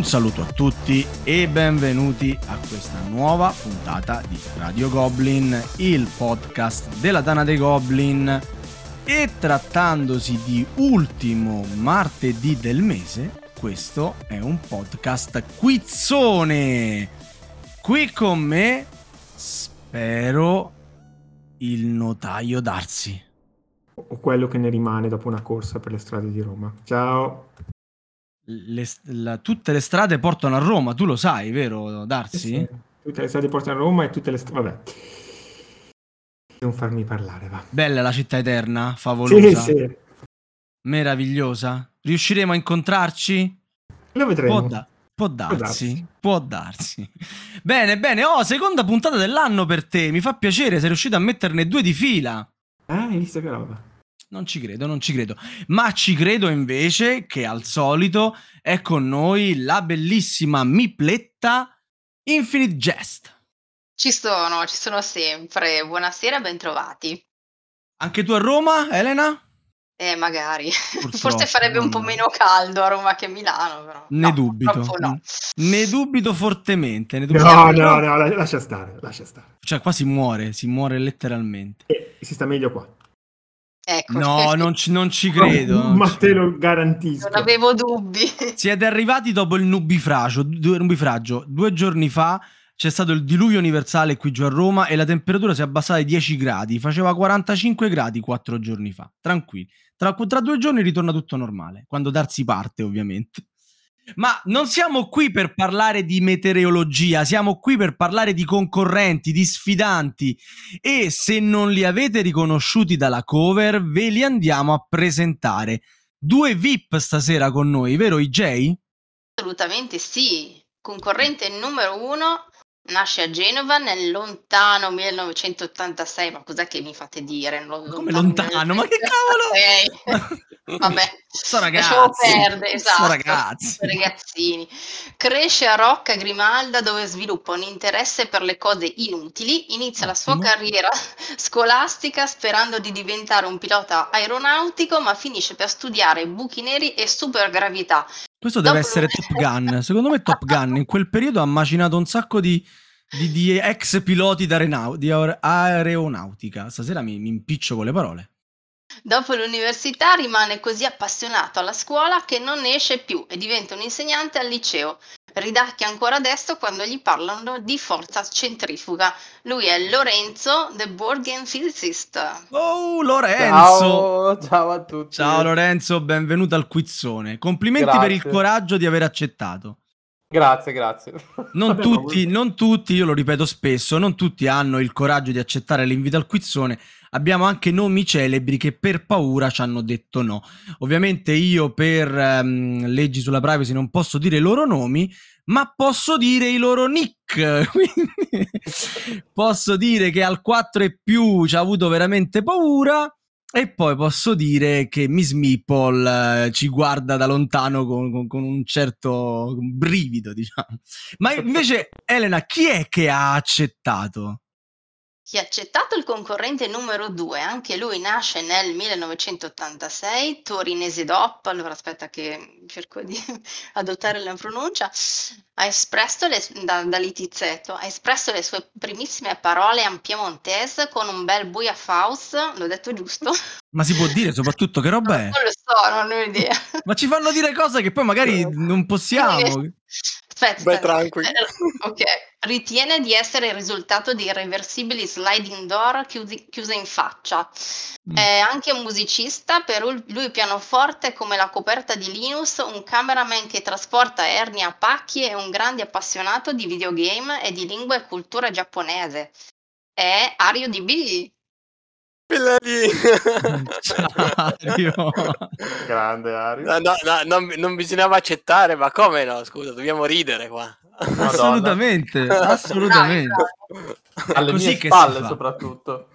Un saluto a tutti e benvenuti a questa nuova puntata di Radio Goblin, il podcast della Tana dei Goblin. E trattandosi di ultimo martedì del mese, questo è un podcast quizzone. Qui con me, spero, il notaio Darsi. O quello che ne rimane dopo una corsa per le strade di Roma. Ciao le, la, tutte le strade portano a Roma, tu lo sai, vero Darsi? Sì. Tutte le strade portano a Roma e tutte le strade... Vabbè. Non farmi parlare, va. Bella la città eterna, favolosa. Sì, sì. Meravigliosa. Riusciremo a incontrarci? Lo vedremo. Può, da- può, darsi, può darsi, può darsi. Bene, bene. Oh, seconda puntata dell'anno per te. Mi fa piacere, sei riuscito a metterne due di fila. Eh, hai visto che roba? Non ci credo, non ci credo. Ma ci credo invece che al solito è con noi la bellissima Mipletta Infinite Jest. Ci sono, ci sono sempre. Buonasera, bentrovati. Anche tu a Roma, Elena? Eh, magari. Purtroppo, Forse farebbe un po' meno caldo a Roma che a Milano, però. Ne no, dubito. No. Ne dubito fortemente. Ne dubito. No, no, no, lascia stare, lascia stare. Cioè, qua si muore, si muore letteralmente. E si sta meglio qua. Ecco, no, non ci, non ci credo. No, ma te lo garantisco. Non avevo dubbi. Siete arrivati dopo il nubifragio, due, nubifragio. Due giorni fa c'è stato il diluvio universale qui giù a Roma e la temperatura si è abbassata ai 10 gradi. Faceva 45 gradi quattro giorni fa. Tranquilli. Tra, tra due giorni ritorna tutto normale. Quando darsi parte, ovviamente. Ma non siamo qui per parlare di meteorologia, siamo qui per parlare di concorrenti, di sfidanti e se non li avete riconosciuti dalla cover ve li andiamo a presentare. Due VIP stasera con noi, vero IJ? Assolutamente sì. Concorrente numero uno Nasce a Genova nel lontano 1986, ma cos'è che mi fate dire? Come lontano? Ma che cavolo? Vabbè, sono ragazzi. Perdere, esatto, sono ragazzi. ragazzini. Cresce a Rocca Grimalda dove sviluppa un interesse per le cose inutili, inizia la sua carriera scolastica sperando di diventare un pilota aeronautico, ma finisce per studiare buchi neri e supergravità questo deve essere Top Gun. Secondo me Top Gun in quel periodo ha macinato un sacco di, di, di ex piloti di aeronautica. Stasera mi, mi impiccio con le parole. Dopo l'università rimane così appassionato alla scuola che non ne esce più e diventa un insegnante al liceo. Ridacchia ancora adesso quando gli parlano di forza centrifuga. Lui è Lorenzo, the board game physicist. Oh, Lorenzo! Ciao, ciao a tutti. Ciao Lorenzo, benvenuto al quizzone. Complimenti grazie. per il coraggio di aver accettato. Grazie, grazie. Non tutti, non tutti, io lo ripeto spesso, non tutti hanno il coraggio di accettare l'invito al quizzone. Abbiamo anche nomi celebri che per paura ci hanno detto no. Ovviamente io per um, leggi sulla privacy non posso dire i loro nomi, ma posso dire i loro nick. Posso dire che al 4 e più ci ha avuto veramente paura. E poi posso dire che Miss Meeple eh, ci guarda da lontano con, con, con, un certo brivido, diciamo. Ma invece, Elena, chi è che ha accettato? Chi ha accettato il concorrente numero 2, anche lui nasce nel 1986, torinese DOP, allora aspetta che cerco di adottare la pronuncia, ha espresso le, da, da Litizzetto, ha espresso le sue primissime parole in piemontese con un bel buia faust, l'ho detto giusto? Ma si può dire soprattutto che roba è? Non lo so, non ho idea. Ma ci fanno dire cose che poi magari non possiamo. Aspetta, Beh, tranquillo. Eh, ok, ritiene di essere il risultato di irreversibili sliding door chiusi, chiuse in faccia. Mm. È anche un musicista, per lui pianoforte come la coperta di Linus, un cameraman che trasporta ernia a pacchi e un grande appassionato di videogame e di lingua e cultura giapponese. È Ario DB. Quella lì. Ario. Grande Ario. No, no, no, non, non, bisognava accettare, ma come no? Scusa, dobbiamo ridere qua. Madonna. Assolutamente, assolutamente. Alle mie spalle soprattutto.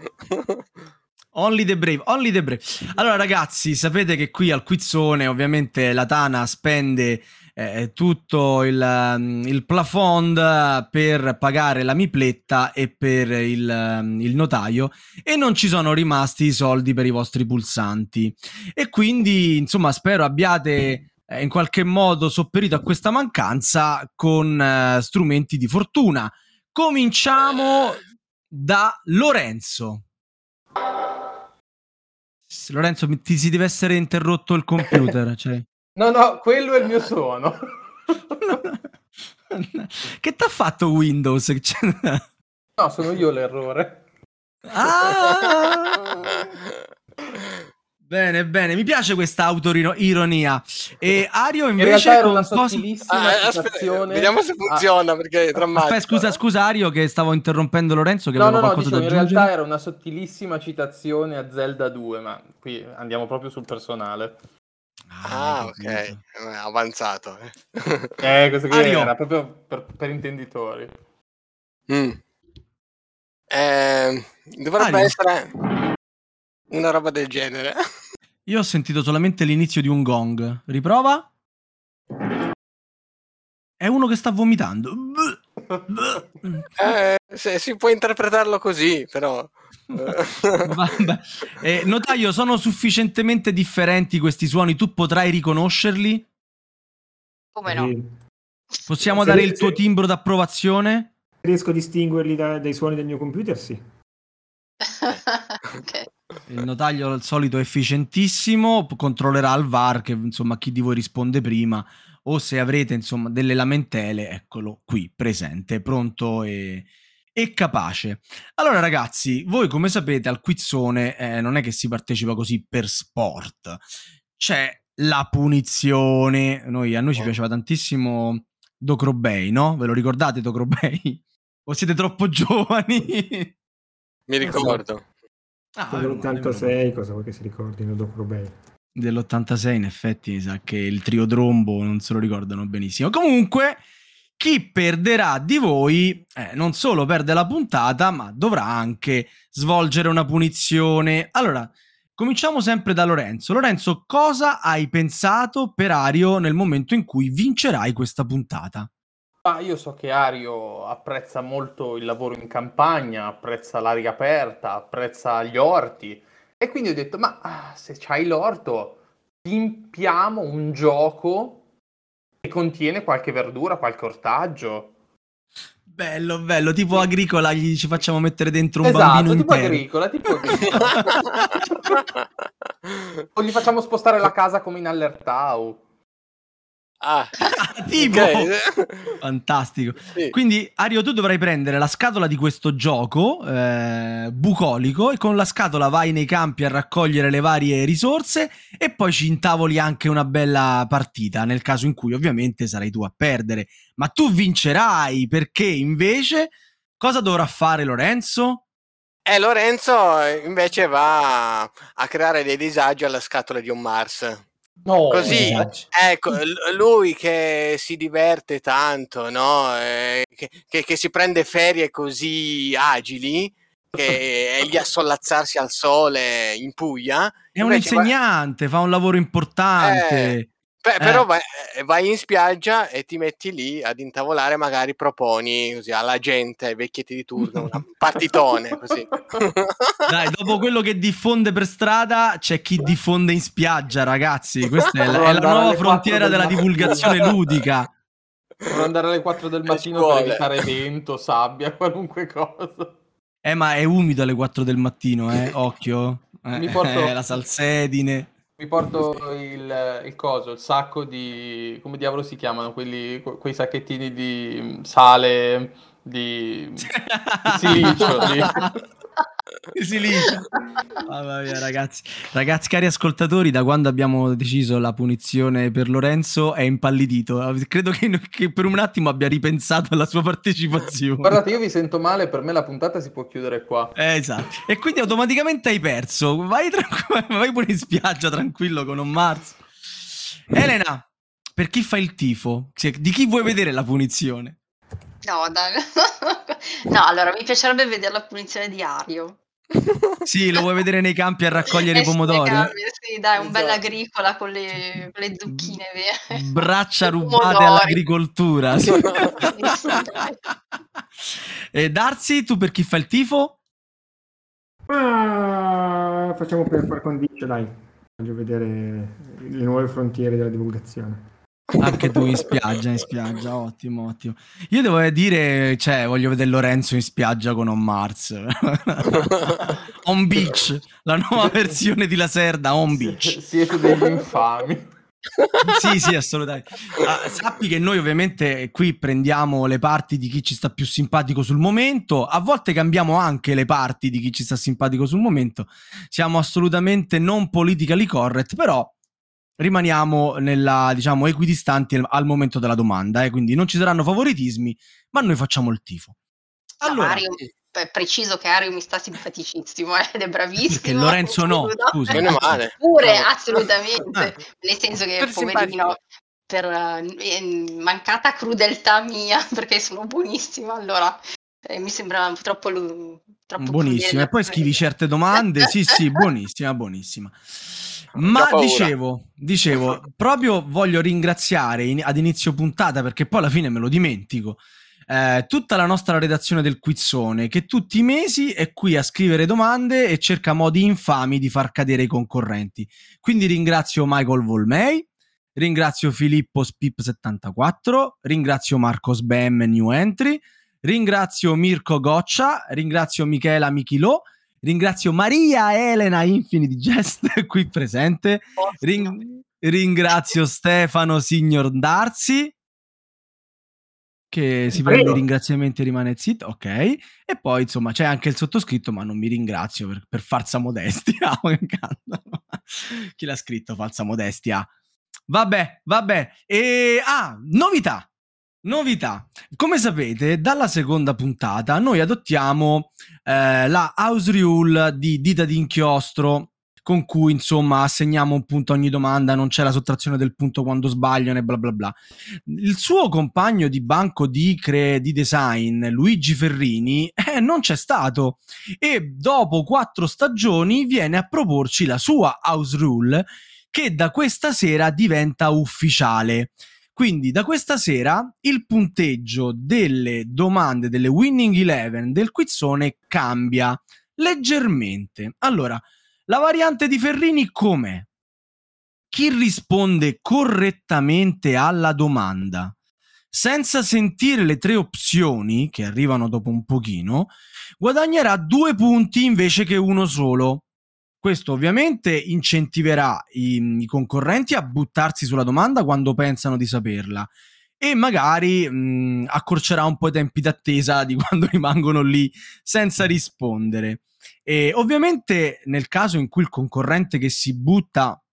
Only the brave, only the brave. Allora ragazzi, sapete che qui al quizzone ovviamente la Tana spende eh, tutto il, mm, il, plafond per pagare la mipletta e per il, mm, il, notaio e non ci sono rimasti i soldi per i vostri pulsanti. E quindi, insomma, spero abbiate eh, in qualche modo sopperito a questa mancanza con eh, strumenti di fortuna. Cominciamo da Lorenzo. Lorenzo, ti si deve essere interrotto il computer. Cioè. No, no, quello è il mio suono. che t'ha fatto Windows? no, sono io l'errore. Ah! Bene, bene, mi piace questa autoironia. E Ario invece in era una sottilissima ah, aspetta, vediamo se funziona ah. perché è drammatico. Aspetta, scusa, scusa Ario che stavo interrompendo Lorenzo che No, no, no, dicevo, in realtà era una sottilissima citazione a Zelda 2, ma qui andiamo proprio sul personale. Ah, ah ok, eh, avanzato. Eh, questo qui Ario. era proprio per, per intenditori. Mm. Eh, dovrebbe Ario. essere una roba del genere. Io ho sentito solamente l'inizio di un gong. Riprova. È uno che sta vomitando. Eh, se, si può interpretarlo così, però. Vabbè. Eh, notaio, sono sufficientemente differenti questi suoni? Tu potrai riconoscerli? Come no? Possiamo se dare il tuo timbro d'approvazione? Riesco a distinguerli da, dai suoni del mio computer, sì. ok. Il notaio al solito efficientissimo, controllerà il VAR che insomma chi di voi risponde prima o se avrete insomma delle lamentele, eccolo qui presente, pronto e, e capace. Allora ragazzi, voi come sapete al quizzone eh, non è che si partecipa così per sport. C'è la punizione. Noi, a noi ci oh. piaceva tantissimo Docrobei, no? Ve lo ricordate Docrobei? O siete troppo giovani? Mi ricordo. Ah, dell'86, cosa vuoi che si ricordino dopo Robey? Dell'86 in effetti sa che il trio Drombo non se lo ricordano benissimo. Comunque, chi perderà di voi eh, non solo perde la puntata, ma dovrà anche svolgere una punizione. Allora, cominciamo sempre da Lorenzo. Lorenzo, cosa hai pensato per Ario nel momento in cui vincerai questa puntata? Ah, io so che Ario apprezza molto il lavoro in campagna, apprezza l'aria aperta, apprezza gli orti e quindi ho detto, ma ah, se c'hai l'orto, pimpiamo un gioco che contiene qualche verdura, qualche ortaggio. Bello, bello, tipo agricola, gli ci facciamo mettere dentro un esatto, bambino tipo intero. agricola, tipo agricola. o gli facciamo spostare la casa come in Allertau. Ah, tipo okay. fantastico. Sì. Quindi, Ario, tu dovrai prendere la scatola di questo gioco eh, bucolico e con la scatola vai nei campi a raccogliere le varie risorse e poi ci intavoli anche una bella partita. Nel caso in cui, ovviamente, sarai tu a perdere, ma tu vincerai perché invece cosa dovrà fare Lorenzo? Eh, Lorenzo invece va a creare dei disagi alla scatola di un Mars. No, Così, ecco, lui che si diverte tanto, no? Eh, che, che, che, si prende ferie così agili, che è lì a sollazzarsi al sole in Puglia. È un insegnante, va... fa un lavoro importante. Eh, Beh, però eh. vai, eh, vai, in spiaggia e ti metti lì ad intavolare, magari proponi così alla gente, ai vecchietti di turno, un partitone così. Dai, dopo quello che diffonde per strada, c'è chi diffonde in spiaggia, ragazzi. Questa è la, è la nuova frontiera della divulgazione ludica. Per andare alle 4 del mattino per evitare vento, sabbia, qualunque cosa. Eh, ma è umido alle 4 del mattino, eh? Occhio. Eh, Mi porto... Eh, la salsedine. Mi porto il, il coso, il sacco di... come diavolo si chiamano? Quelli, quei sacchettini di sale, di, di silicio. di... si liscia. Mamma mia, ragazzi. Ragazzi, cari ascoltatori, da quando abbiamo deciso la punizione per Lorenzo è impallidito. Credo che, che per un attimo abbia ripensato alla sua partecipazione. Guardate, io vi sento male, per me la puntata si può chiudere qua. Eh, esatto. E quindi automaticamente hai perso. Vai, tranqu- vai pure in spiaggia tranquillo con un Mars. Elena, per chi fa il tifo? Di chi vuoi vedere la punizione? No, dai. no, allora mi piacerebbe vedere la punizione di Ario. Sì, lo vuoi vedere nei campi a raccogliere i pomodori? Campi, sì, dai, un bella esatto. agricola con le, con le zucchine vere. Braccia rubate all'agricoltura. Sì. e Darsi, tu per chi fa il tifo? Ah, facciamo per far condicio, dai. Voglio vedere le nuove frontiere della divulgazione. Anche tu in spiaggia, in spiaggia, ottimo, ottimo. Io devo dire, cioè, voglio vedere Lorenzo in spiaggia con On Mars. on Beach, la nuova versione di Laserda, On Beach. Siete degli infami. sì, sì, assolutamente. Uh, sappi che noi ovviamente qui prendiamo le parti di chi ci sta più simpatico sul momento, a volte cambiamo anche le parti di chi ci sta simpatico sul momento. Siamo assolutamente non politically correct, però rimaniamo nella, diciamo, equidistanti al momento della domanda, eh? quindi non ci saranno favoritismi, ma noi facciamo il tifo. Allora, Mario, preciso che Ario mi sta simpaticissimo eh, ed è bravissimo. Perché Lorenzo no, scusa. Meno male. Pure, assolutamente. Ah. Nel senso che, per poverino, per uh, mancata crudeltà mia, perché sono buonissima, allora eh, mi sembra troppo, troppo buonissima. E poi scrivi certe domande, sì sì, buonissima, buonissima. Ma dicevo, dicevo, proprio voglio ringraziare in, ad inizio puntata perché poi alla fine me lo dimentico. Eh, tutta la nostra redazione del Quizzone che tutti i mesi è qui a scrivere domande e cerca modi infami di far cadere i concorrenti. Quindi ringrazio Michael Volmei, ringrazio Filippo Spip74, ringrazio Marco Sbem New Entry, ringrazio Mirko Goccia, ringrazio Michela Michilò Ringrazio Maria Elena Infinity Jest qui presente. Ring- ringrazio Stefano Signor Darsi che si prende i ringraziamenti e rimane zitto, ok. E poi insomma c'è anche il sottoscritto, ma non mi ringrazio per, per falsa modestia. Chi l'ha scritto falsa modestia? Vabbè, vabbè. E ah, novità. Novità. Come sapete, dalla seconda puntata noi adottiamo eh, la house rule di dita d'inchiostro con cui insomma assegniamo un punto a ogni domanda, non c'è la sottrazione del punto quando sbagliano e bla bla bla. Il suo compagno di banco di, cre- di design, Luigi Ferrini, eh, non c'è stato e dopo quattro stagioni viene a proporci la sua house rule che da questa sera diventa ufficiale. Quindi da questa sera il punteggio delle domande delle Winning Eleven del quizzone cambia leggermente. Allora, la variante di Ferrini com'è? Chi risponde correttamente alla domanda senza sentire le tre opzioni che arrivano dopo un pochino, guadagnerà due punti invece che uno solo. Questo ovviamente incentiverà i, i, concorrenti a buttarsi sulla domanda quando pensano di saperla e magari mh, accorcerà un po' i tempi d'attesa di quando rimangono lì senza rispondere. E ovviamente nel caso in cui il concorrente che si butta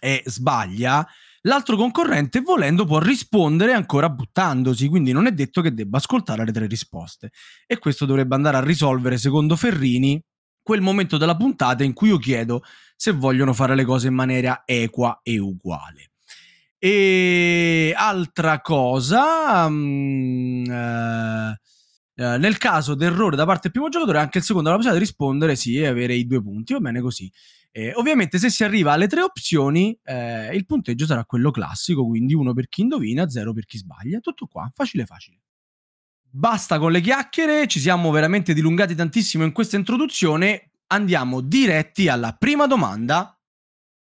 e sbaglia, l'altro concorrente volendo può rispondere ancora buttandosi, quindi non è detto che debba ascoltare le tre risposte. E questo dovrebbe andare a risolvere, secondo Ferrini, quel momento della puntata in cui io chiedo se vogliono fare le cose in maniera equa e uguale. E altra cosa, um, eh, nel caso d'errore da parte del primo giocatore, anche il secondo ha la possibilità di rispondere sì e avere i due punti. Va bene così. Eh, ovviamente, se si arriva alle tre opzioni, eh, il punteggio sarà quello classico, quindi uno per chi indovina, zero per chi sbaglia. Tutto qua, facile facile. Basta con le chiacchiere, ci siamo veramente dilungati tantissimo in questa introduzione. Andiamo diretti alla prima domanda,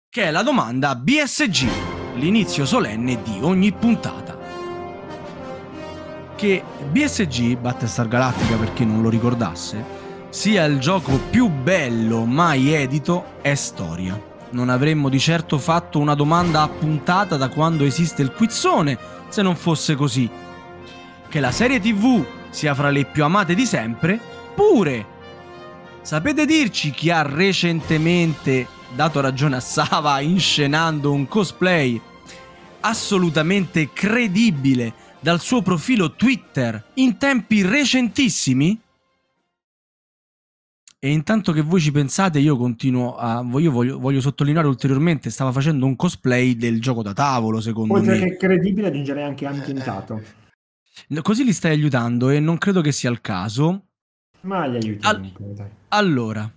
che è la domanda BSG, l'inizio solenne di ogni puntata. Che BSG, Battlestar Galactica per chi non lo ricordasse, sia il gioco più bello mai edito è storia. Non avremmo di certo fatto una domanda a puntata da quando esiste il quizzone se non fosse così che la serie TV sia fra le più amate di sempre, pure. Sapete dirci chi ha recentemente dato ragione a Sava inscenando un cosplay assolutamente credibile dal suo profilo Twitter in tempi recentissimi? E intanto che voi ci pensate, io continuo a. Io voglio, voglio, sottolineare ulteriormente: stava facendo un cosplay del gioco da tavolo, secondo Oltre me. Oltre che credibile, aggiungerei anche ambientato. Così li stai aiutando e non credo che sia il caso. Ma li aiuti. Al- allora,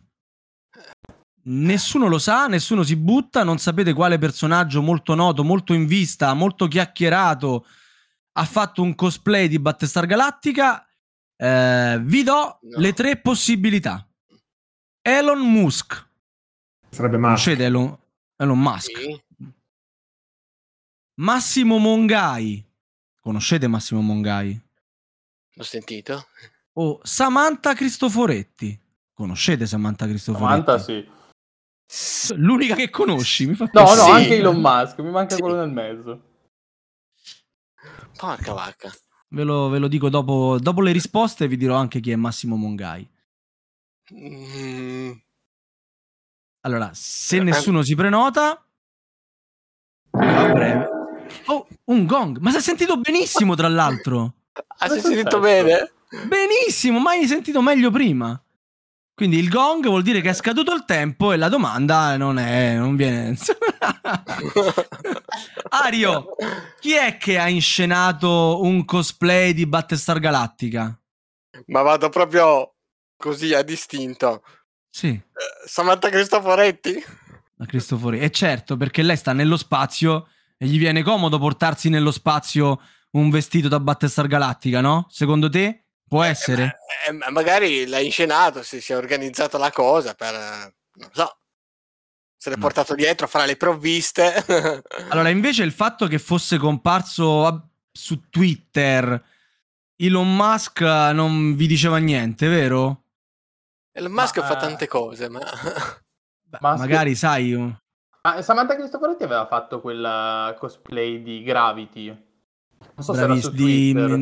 nessuno lo sa, nessuno si butta, non sapete quale personaggio molto noto, molto in vista, molto chiacchierato ha fatto un cosplay di Battestar Galattica. Eh, vi do no. le tre possibilità. Elon Musk. Sarebbe Musk. Elon, Elon Musk. Sì. Massimo Mongai. Conoscete Massimo Mongai? L'ho sentito. O Samantha Cristoforetti. Conoscete Samantha Cristoforetti? Samantha sì. L'unica che conosci, mi fa No, no, sì. anche Elon Musk, mi manca sì. quello nel mezzo. Porca vacca. Ve lo, ve lo dico dopo, dopo, le risposte, vi dirò anche chi è Massimo Mongai. Mm. Allora, se eh, nessuno si prenota. Oh, un gong, ma si è sentito benissimo, tra l'altro. Ah, si è sentito bene? Benissimo, mai sentito meglio prima. Quindi il gong vuol dire che è scaduto il tempo e la domanda non è, non viene. Ario, chi è che ha inscenato un cosplay di Battlestar Galactica? Ma vado proprio così a distinto. Sì. Eh, Samantha Cristoforetti? La Cristoforetti. E certo, perché lei sta nello spazio e gli viene comodo portarsi nello spazio un vestito da Battlestar Galactica, no? Secondo te? Può eh, essere? Eh, eh, magari l'ha inscenato, se si è organizzata la cosa per... non so. Se l'è portato no. dietro a fare le provviste. allora, invece il fatto che fosse comparso su Twitter Elon Musk non vi diceva niente, vero? Elon Musk ma, fa tante cose, ma... Beh, magari sai... Ma Samantha Cristoforetti aveva fatto quel cosplay di Gravity. Non so Bravis, se era su Twitter.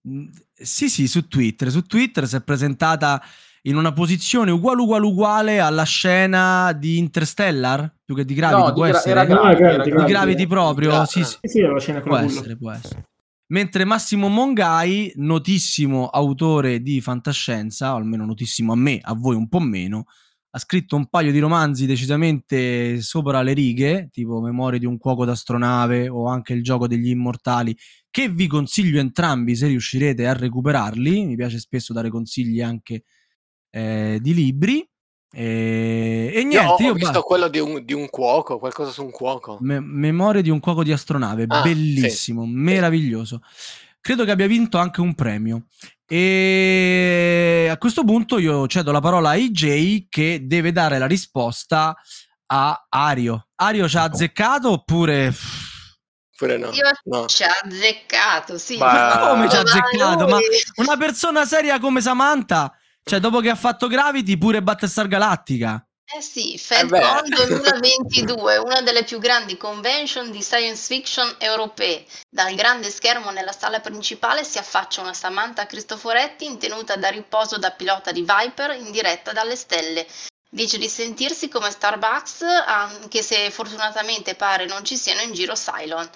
Di sì, sì, su Twitter. Su Twitter si è presentata in una posizione uguale uguale uguale alla scena di Interstellar più che di Gravity no, può di gra- essere era Gravity, era di Gravity, Gravity proprio Gra- sì, sì. sì, la scena può essere, può essere mentre Massimo Mongai notissimo autore di fantascienza o almeno notissimo a me a voi un po' meno ha scritto un paio di romanzi decisamente sopra le righe tipo Memorie di un cuoco d'astronave o anche Il gioco degli immortali che vi consiglio entrambi se riuscirete a recuperarli. Mi piace spesso dare consigli anche eh, di libri. E, e niente, io ho, io visto ba- quello di un, di un, cuoco, qualcosa su un cuoco. Me- memoria di un cuoco di astronave, ah, bellissimo, sì. meraviglioso. Credo che abbia vinto anche un premio. E a questo punto io cedo la parola a IJ che deve dare la risposta a Ario. Ario ci ha azzeccato oppure Oppure no? Io no. ci ha azzeccato, sì. Ma come ci ha azzeccato? Ma una persona seria come Samantha, cioè dopo che ha fatto Gravity pure Battlestar Galactica. Eh sì, FedCon eh 2022, una delle più grandi convention di science fiction europee. Dal grande schermo nella sala principale si affaccia una Samantha Cristoforetti in tenuta da riposo da pilota di Viper in diretta dalle stelle. Dice di sentirsi come Starbucks, anche se fortunatamente pare non ci siano in giro Cylon.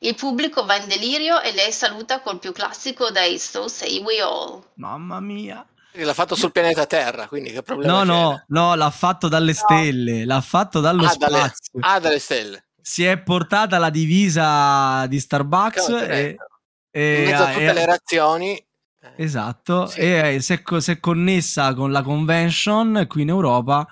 Il pubblico va in delirio e lei saluta col più classico dei So Say We All. Mamma mia. L'ha fatto sul pianeta Terra, quindi che problema No, c'era? no, no, l'ha fatto dalle stelle, l'ha fatto dallo ah, spazio. Dalle, ah, dalle stelle. Si è portata la divisa di Starbucks e, e, in mezzo a tutte e, le reazioni Esatto, sì. e si è, si è, connessa con la convention qui in Europa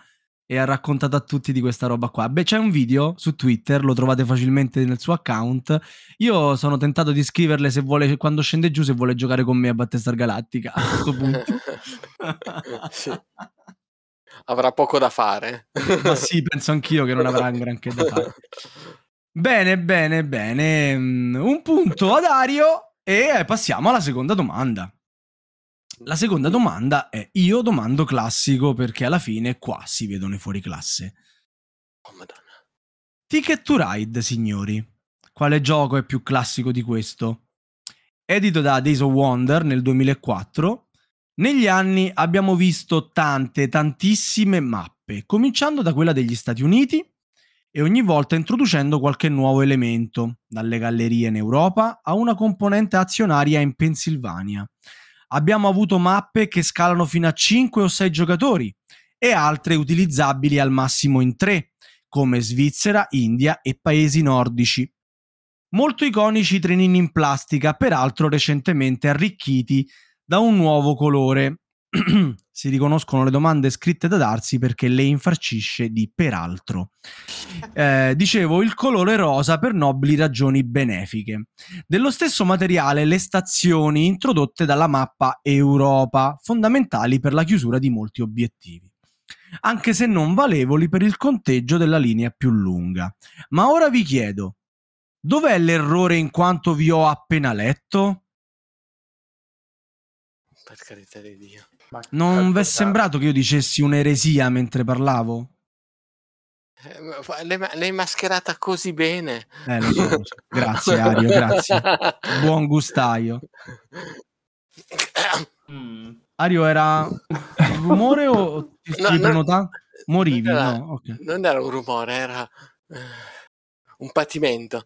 e ha raccontato a tutti di questa roba qua. Beh, c'è un video su Twitter, lo trovate facilmente nel suo account. Io sono tentato di scriverle se vuole, quando scende giù, se vuole giocare con me a Battestar Galactica a questo punto. sì. Avrà poco da fare. Ma sì, penso anch'io che non avrà granché da fare. Bene, bene, bene. Un punto a Dario e passiamo alla seconda domanda. La seconda domanda è io domando classico perché alla fine qua si vedono i fuori classe. Oh madonna. Ticket to Ride, signori. Quale gioco è più classico di questo? Edito da Days of Wonder nel 2004, negli anni abbiamo visto tante, tantissime mappe, cominciando da quella degli Stati Uniti e ogni volta introducendo qualche nuovo elemento, dalle gallerie in Europa a una componente azionaria in Pennsylvania abbiamo avuto mappe che scalano fino a 5 o 6 giocatori e altre utilizzabili al massimo in 3, come Svizzera, India e paesi nordici. Molto iconici i trenini in plastica, peraltro recentemente arricchiti da un nuovo colore, si riconoscono le domande scritte da Darsi perché le infarcisce di peraltro. Eh, dicevo, il colore rosa per nobili ragioni benefiche. Dello stesso materiale le stazioni introdotte dalla mappa Europa, fondamentali per la chiusura di molti obiettivi. anche se non valevoli per il conteggio della linea più lunga. Ma ora vi chiedo, dov'è l'errore in quanto vi ho appena letto? Per carità di Dio. Non vi è sembrato che io dicessi un'eresia mentre parlavo? Eh, l'hai, mascherata così bene. Eh, lo so, Grazie Ario, grazie. Buon gustaio. Mm. Ario era un rumore o ti no, prenotando? Morivi? Non era, no, okay. non era un rumore, era eh, un patimento.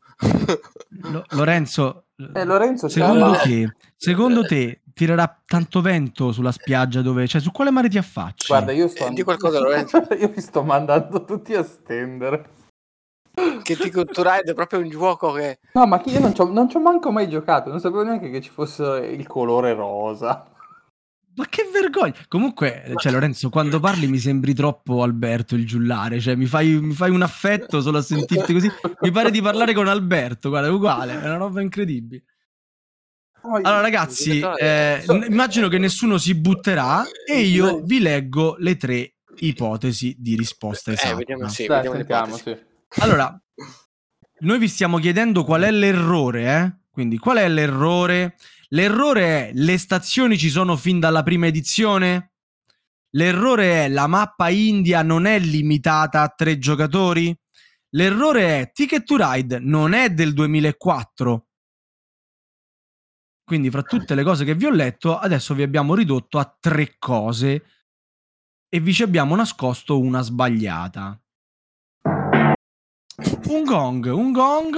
Lo, Lorenzo, eh, Lorenzo secondo, te, secondo te tirerà tanto vento sulla spiaggia dove... Cioè, su quale mare ti affacci? Guarda, io sto... Eh, di qualcosa, Lorenzo. io mi sto mandando tutti a stendere. Che Ticket to Ride è proprio un gioco che... No, ma io non ci ho manco mai giocato, non sapevo neanche che ci fosse il colore rosa. Ma che vergogna! Comunque, cioè, Lorenzo, quando parli mi sembri troppo Alberto il giullare, cioè mi fai, mi fai un affetto solo a sentirti così. Mi pare di parlare con Alberto, guarda, è uguale, è una roba incredibile. Allora, ragazzi, eh, immagino che nessuno si butterà e io vi leggo le tre ipotesi di risposta esatta. Eh, vediamo, sì, Dai, vediamo sì. Allora, noi vi stiamo chiedendo qual è l'errore, eh? Quindi, qual è l'errore? L'errore è le stazioni ci sono fin dalla prima edizione? L'errore è la mappa India non è limitata a tre giocatori? L'errore è Ticket to Ride non è del 2004? Quindi, fra tutte le cose che vi ho letto, adesso vi abbiamo ridotto a tre cose e vi ci abbiamo nascosto una sbagliata. Un gong, un gong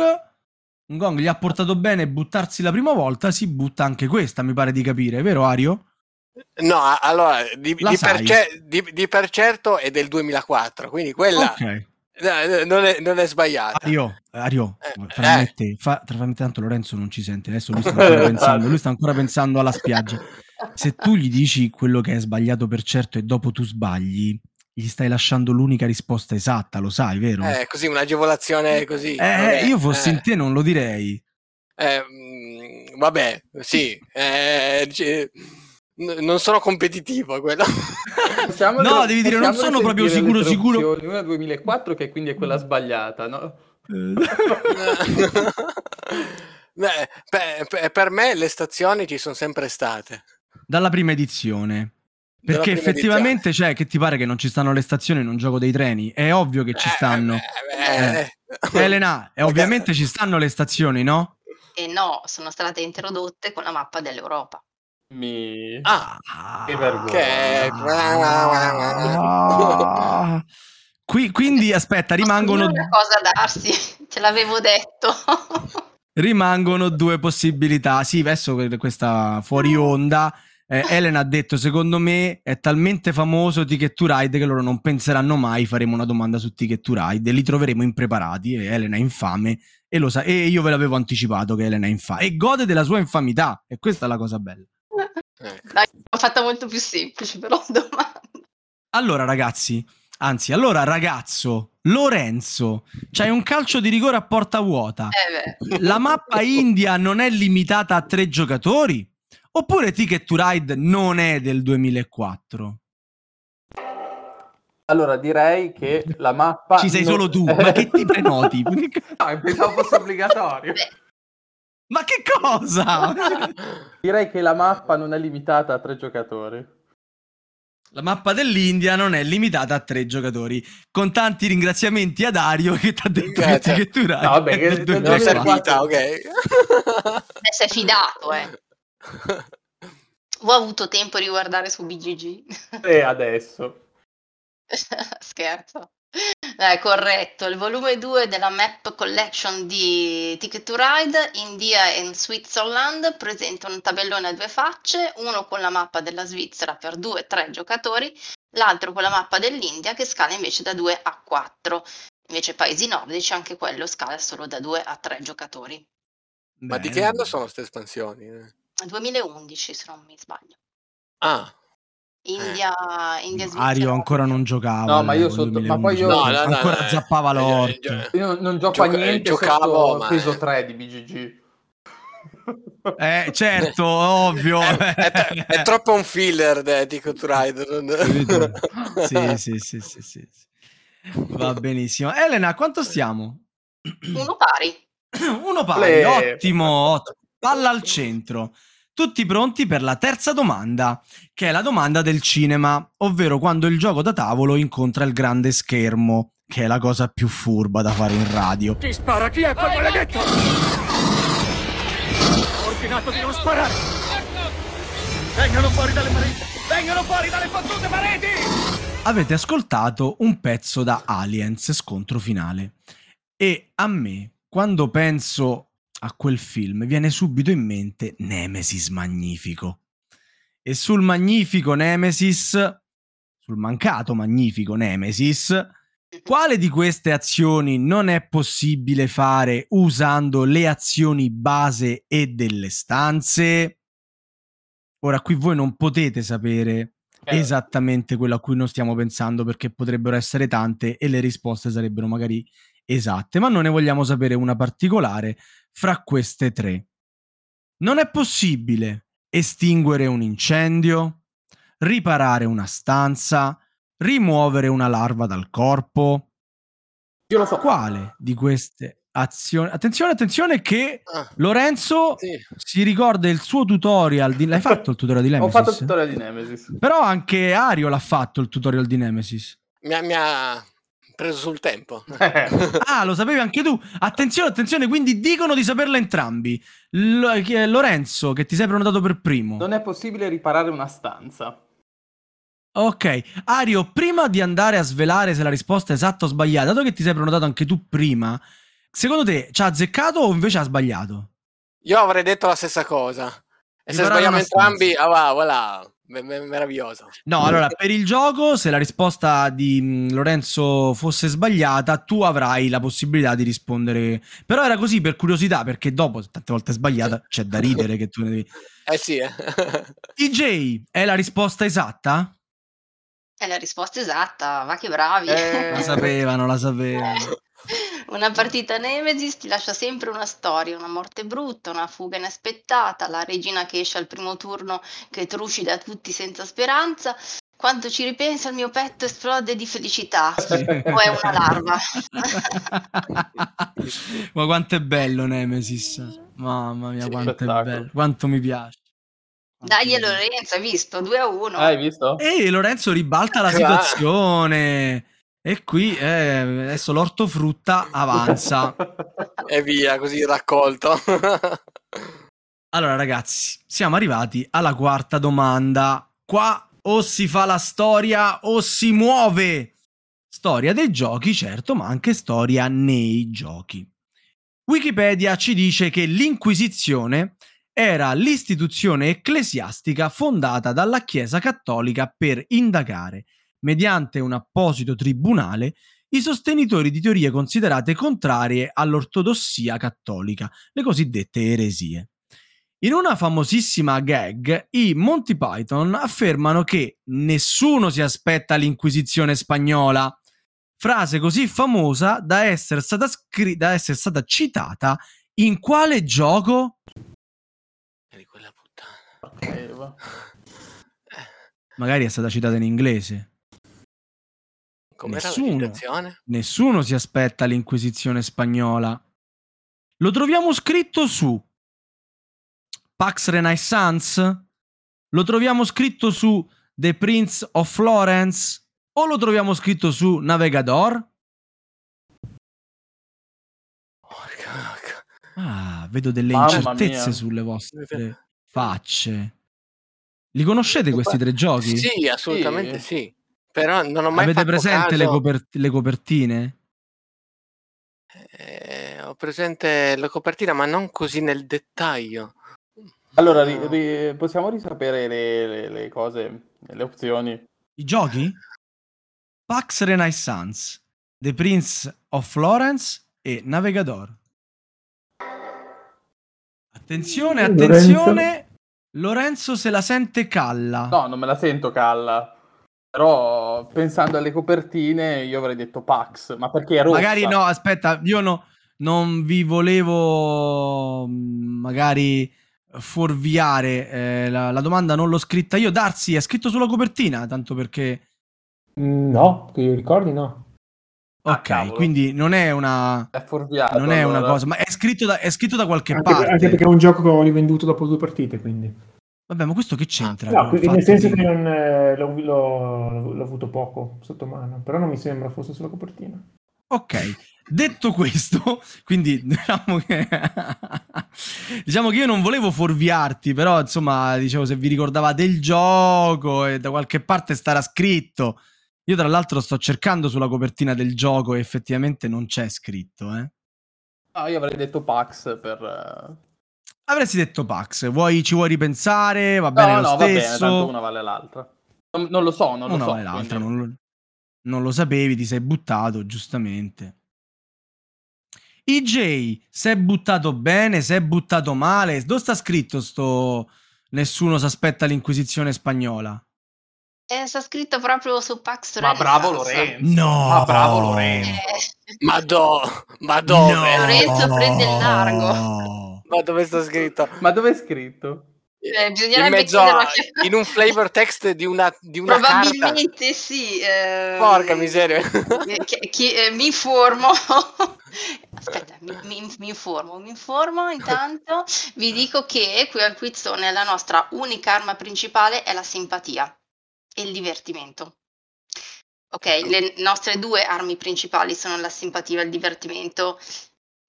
un gong gli ha portato bene buttarsi la prima volta, si butta anche questa, mi pare di capire, vero Ario? No, allora, di, di, per, cer- di, di, per, certo è del 2004, quindi quella okay. Non, è, non, è, sbagliata. Ario, Ario eh, tra, eh. fa, tra tanto Lorenzo non ci sente, adesso lui sta ancora pensando, lui sta ancora pensando alla spiaggia. Se tu gli dici quello che è sbagliato per certo e dopo tu sbagli, gli stai lasciando l'unica risposta esatta, lo sai, vero? Eh, così, un'agevolazione così. Eh, io fossi eh. in te non lo direi. Eh, mm, vabbè, sì. Eh, non sono competitivo quello. Possiamo no, devi dire non sono proprio sicuro sicuro. Una 2004 che quindi è quella sbagliata, no? Beh, per, per me le stazioni ci sono sempre state. Dalla prima edizione. Perché effettivamente, cioè, che ti pare che non ci stanno le stazioni in un gioco dei treni? È ovvio che ci eh, stanno. Eh, eh. Elena, e ovviamente ci stanno le stazioni, no? E no, sono state introdotte con la mappa dell'Europa. Mi... Ah, che vergogna. Che... Ah. Qui, quindi, aspetta, rimangono... Una cosa darsi, ce l'avevo detto. rimangono due possibilità. Sì, adesso questa fuori onda eh, Elena ha detto secondo me è talmente famoso Ticket to Ride che loro non penseranno mai faremo una domanda su Ticket to Ride e li troveremo impreparati e Elena è infame e lo sa e io ve l'avevo anticipato che Elena è infame e gode della sua infamità e questa è la cosa bella ecco. Dai, l'ho fatta molto più semplice però domanda allora ragazzi anzi allora ragazzo Lorenzo c'hai un calcio di rigore a porta vuota eh la mappa India non è limitata a tre giocatori Oppure Ticket to Ride non è del 2004? Allora direi che la mappa... Ci sei non... solo tu, ma che ti prenoti? no, pensavo fosse obbligatorio. Ma che cosa? direi che la mappa non è limitata a tre giocatori. La mappa dell'India non è limitata a tre giocatori. Con tanti ringraziamenti a Dario che ti ha detto che Ticket to Ride. No, vabbè, che non è servita, ok. Si è fidato, eh. Ho avuto tempo di guardare su BGG. E adesso. Scherzo. Eh, corretto, il volume 2 della Map Collection di Ticket to Ride, India e Switzerland, presenta un tabellone a due facce, uno con la mappa della Svizzera per 2-3 giocatori, l'altro con la mappa dell'India che scala invece da 2 a 4. Invece paesi nordici anche quello scala solo da 2 a 3 giocatori. Ma di che anno sono queste espansioni? 2011 se non mi sbaglio. Ah. India, eh. India Mario ancora non giocava. No, ma io sotto, ma poi io no, no, ancora no, zappava l'orto. Io non, gioco Gioca, a niente giocavo, ma... peso 3 di BGG. Eh, certo, ovvio. È, è, è, troppo un filler di Ticket Rider. sì, sì, sì, sì, sì. Va benissimo. Elena, quanto stiamo? Uno pari. Uno pari, Le... ottimo, ottimo. Palla al centro. Tutti pronti per la terza domanda, che è la domanda del cinema, ovvero quando il gioco da tavolo incontra il grande schermo, che è la cosa più furba da fare in radio. Chi spara? Chi è quel maledetto? Ho ordinato di non sparare! Vengano fuori dalle pareti! Vengano fuori dalle fottute pareti! Avete ascoltato un pezzo da Aliens scontro finale. E a me, quando penso a quel film viene subito in mente Nemesis Magnifico. E sul magnifico Nemesis, sul mancato magnifico Nemesis, quale di queste azioni non è possibile fare usando le azioni base e delle stanze? Ora qui voi non potete sapere eh. esattamente quello a cui noi stiamo pensando perché potrebbero essere tante e le risposte sarebbero magari esatte, ma noi ne vogliamo sapere una particolare fra queste tre. Non è possibile estinguere un incendio, riparare una stanza, rimuovere una larva dal corpo. Io lo so. Quale di queste azioni? Attenzione, attenzione che ah, Lorenzo sì. si ricorda il suo tutorial di... L'hai fatto il tutorial di Nemesis? Ho fatto il tutorial di Nemesis. Però anche Ario l'ha fatto il tutorial di Nemesis. Mi ha, mi ha, preso sul tempo. ah, lo sapevi anche tu. Attenzione, attenzione, quindi dicono di saperla entrambi. L- Lorenzo, che ti sei prenotato per primo. Non è possibile riparare una stanza. Ok, Ario, prima di andare a svelare se la risposta è esatta o sbagliata, dato che ti sei prenotato anche tu prima, secondo te ci ha azzeccato o invece ha sbagliato? Io avrei detto la stessa cosa. E se sbagliamo entrambi, ah, voilà meraviglioso. No, allora per il gioco, se la risposta di mm, Lorenzo fosse sbagliata, tu avrai la possibilità di rispondere. Però era così per curiosità, perché dopo, tante volte sbagliata, c'è da ridere che tu ne devi. Eh sì. Eh. TJ, è la risposta esatta? È la risposta esatta, va che bravi. Eh... la sapevano, la sapevano. Una partita Nemesis ti lascia sempre una storia, una morte brutta, una fuga inaspettata, la regina che esce al primo turno che trucida tutti senza speranza. Quando ci ripensa il mio petto esplode di felicità, o è una larva. Ma quanto è bello Nemesis, mamma mia, quanto è bello, quanto mi piace. Dai Lorenzo, hai visto? 2 a 1. hai visto? E Lorenzo ribalta la situazione. E qui eh, adesso l'ortofrutta avanza. e via, così raccolto. allora ragazzi, siamo arrivati alla quarta domanda. Qua o si fa la storia o si muove. Storia dei giochi, certo, ma anche storia nei giochi. Wikipedia ci dice che l'Inquisizione era l'istituzione ecclesiastica fondata dalla Chiesa Cattolica per indagare mediante un apposito tribunale, i sostenitori di teorie considerate contrarie all'ortodossia cattolica, le cosiddette eresie. In una famosissima gag, i Monty Python affermano che nessuno si aspetta l'Inquisizione spagnola, frase così famosa da essere stata, scri- da essere stata citata in quale gioco? Di quella puttana. Magari è stata citata in inglese. Nessuno, nessuno si aspetta l'inquisizione spagnola. Lo troviamo scritto su Pax Renaissance? Lo troviamo scritto su The Prince of Florence? O lo troviamo scritto su Navigador? Ah, vedo delle Mamma incertezze mia. sulle vostre facce. Li conoscete questi tre giochi? Sì, assolutamente sì. sì. Però non ho mai Avete presente le, copert- le, copertine? Eh, ho presente la copertina, ma non così nel dettaglio. Allora, ri- ri- possiamo risapere le, le, le, cose, le opzioni? I giochi? Pax Renaissance, The Prince of Florence e Navigador. Attenzione, attenzione! Lorenzo. Lorenzo se la sente calla. No, non me la sento calla. Però pensando alle copertine io avrei detto Pax, ma perché è rossa. Magari no, aspetta, io no, non vi volevo mm, magari fuorviare eh, la, la, domanda, non l'ho scritta io. Darsi è scritto sulla copertina, tanto perché... Mm, no, che io ricordi no. Ok, ah, quindi non è una... È fuorviato. Non è allora. una cosa, ma è scritto da, è scritto da qualche anche, parte. Anche perché è un gioco che ho rivenduto dopo due partite, quindi... Vabbè, ma questo che c'entra? No, nel senso di... che non, eh, l'ho, l'ho, l'ho, avuto poco sotto mano, però non mi sembra fosse sulla copertina. Ok, detto questo, quindi diciamo che, diciamo che io non volevo fuorviarti, però insomma, dicevo, se vi ricordavate il gioco e da qualche parte starà scritto. Io tra l'altro sto cercando sulla copertina del gioco e effettivamente non c'è scritto, eh. Ah, io avrei detto Pax per... Avresti detto Pax, vuoi, ci vuoi ripensare? Va bene no, lo no, stesso. va bene, tanto una vale l'altra. Non, non lo so, non lo una so. Vale l'altra, non, lo, non lo sapevi, ti sei buttato, giustamente. IJ, si è buttato bene, si è buttato male. Dove sta scritto sto Nessuno si aspetta l'inquisizione spagnola? Eh, sta scritto proprio su Pax Ma bravo Lorenzo. No. Ma bravo Lorenzo. Eh. Ma, do, ma dove? No. Lorenzo prende il largo. Ma dove sta scritto? Ma dove è scritto? Eh, in, mezzo a, in un flavor text di una, di una probabilmente carta. sì eh, porca miseria che, che, eh, mi informo aspetta mi, mi, mi, informo mi informo intanto vi dico che qui al quizzone la nostra unica arma principale è la simpatia e il divertimento ok ecco. le nostre due armi principali sono la simpatia il divertimento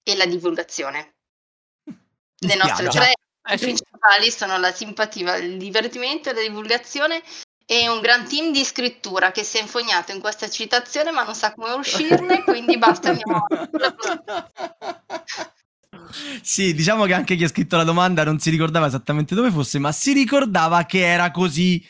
e la divulgazione le nostre tre eh, principali sono la simpatia, il divertimento e la divulgazione e un gran team di scrittura che si è infognato in questa citazione ma non sa come uscirne, quindi basta, andiamo Sì, diciamo che anche chi ha scritto la domanda non si ricordava esattamente dove fosse, ma si ricordava che era così.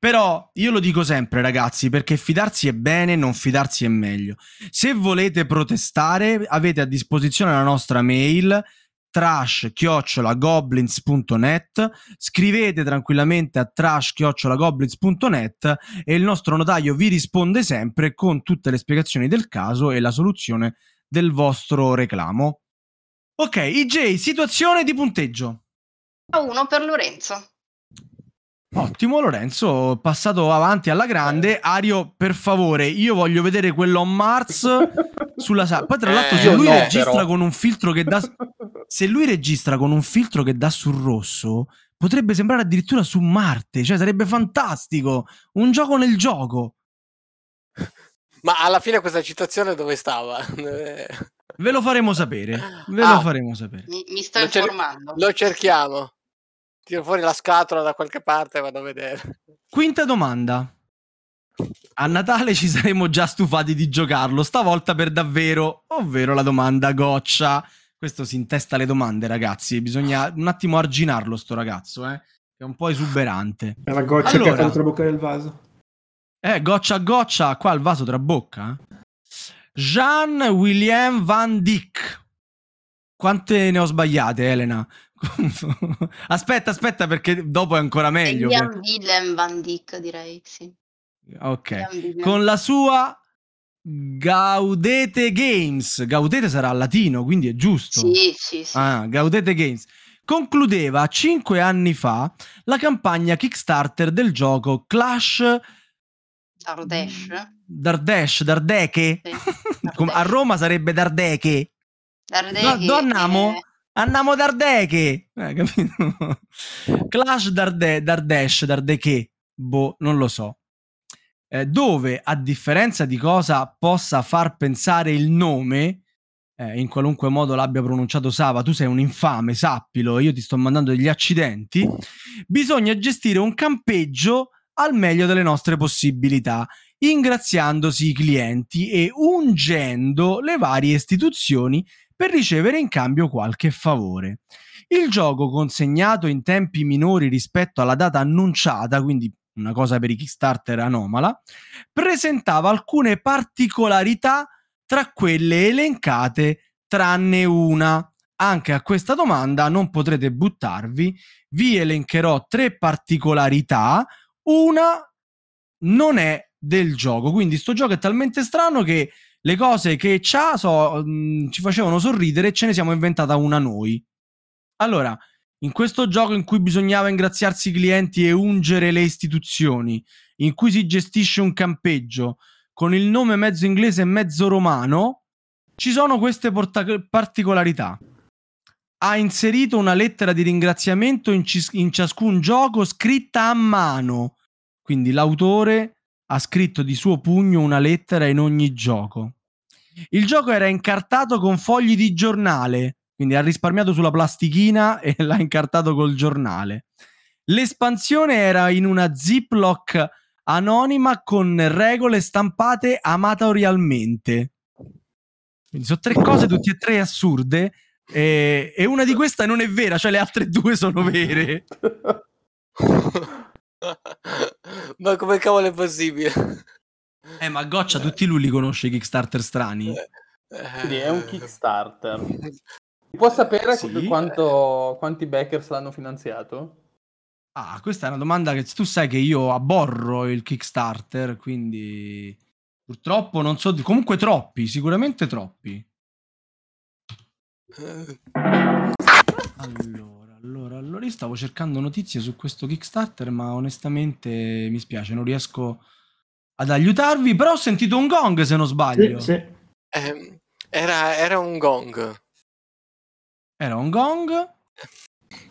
Però io lo dico sempre, ragazzi, perché fidarsi è bene, non fidarsi è meglio. Se volete protestare, avete a disposizione la nostra mail trash-goblins.net scrivete tranquillamente a trash-goblins.net e il nostro notaio vi risponde sempre con tutte le spiegazioni del caso e la soluzione del vostro reclamo. Ok, IJ, situazione di punteggio. A uno per Lorenzo. Ottimo Lorenzo, passato avanti alla grande. Ario, per favore, io voglio vedere quello on Mars sulla sala. Poi tra l'altro eh, se lui no, registra però. con un filtro che dà se lui registra con un filtro che dà sul rosso, potrebbe sembrare addirittura su Marte, cioè sarebbe fantastico, un gioco nel gioco. Ma alla fine questa citazione dove stava? Ve lo faremo sapere. Ve ah, lo faremo sapere. Mi, mi sto lo informando. Cer- lo cerchiamo tiro fuori la scatola da qualche parte e vado a vedere. Quinta domanda. A Natale ci saremmo già stufati di giocarlo, stavolta per davvero, ovvero la domanda goccia. Questo si intesta le domande, ragazzi. Bisogna un attimo arginarlo, sto ragazzo, eh? È un po' esuberante. È la goccia allora, che ha fatto bocca del vaso. Eh, goccia a goccia, qua il vaso tra bocca. Jean William Van Dyck. Quante ne ho sbagliate, Elena? aspetta, aspetta, perché dopo è ancora meglio. Jan Willem Van Dyck, direi, sì. Ok. Con la sua Gaudete Games. Gaudete sarà latino, quindi è giusto. Sì, sì, sì. Ah, Gaudete Games. Concludeva cinque anni fa la campagna Kickstarter del gioco Clash Dardash. Dardash, Dardeche. Sì, a Roma sarebbe Dardeche. Dardeche. No, andiamo? Eh Andiamo Dardeche. Eh, capito? Clash Darde, Dardesh, Dardeche. Boh, non lo so. Eh, dove, a differenza di cosa possa far pensare il nome, eh, in qualunque modo l'abbia pronunciato Sava, tu sei un infame, sappilo, io ti sto mandando degli accidenti, bisogna gestire un campeggio al meglio delle nostre possibilità, ingraziandosi i clienti e ungendo le varie istituzioni per ricevere in cambio qualche favore. Il gioco consegnato in tempi minori rispetto alla data annunciata, quindi una cosa per i Kickstarter anomala, presentava alcune particolarità tra quelle elencate tranne una. Anche a questa domanda non potrete buttarvi, vi elencherò tre particolarità, una non è del gioco, quindi sto gioco è talmente strano che le cose che c'ha so, mh, mm, ci facevano sorridere e ce ne siamo inventata una noi. Allora, in questo gioco in cui bisognava ingraziarsi i clienti e ungere le istituzioni, in cui si gestisce un campeggio con il nome mezzo inglese e mezzo romano, ci sono queste porta- particolarità. Ha inserito una lettera di ringraziamento in, cis- in ciascun gioco scritta a mano. Quindi l'autore ha scritto di suo pugno una lettera in ogni gioco. Il gioco era incartato con fogli di giornale, quindi ha risparmiato sulla plastichina e l'ha incartato col giornale. L'espansione era in una ziplock anonima con regole stampate amatorialmente. Quindi sono tre cose, tutte e tre assurde. E, e una di queste non è vera, cioè le altre due sono vere. ma come cavolo è possibile? Eh, ma Goccia, tutti lui li conosce i Kickstarter strani. Eh, Quindi è un Kickstarter. Può sapere sì. quanto, quanti backers l'hanno finanziato? Ah, questa è una domanda che tu sai che io aborro il Kickstarter, quindi purtroppo non so, comunque troppi, sicuramente troppi. Allora, allora, allora, io stavo cercando notizie su questo Kickstarter, ma onestamente mi spiace, non riesco ad aiutarvi, però ho sentito un gong se non sbaglio. Sì, sì. Eh, era, era un gong. Era un gong.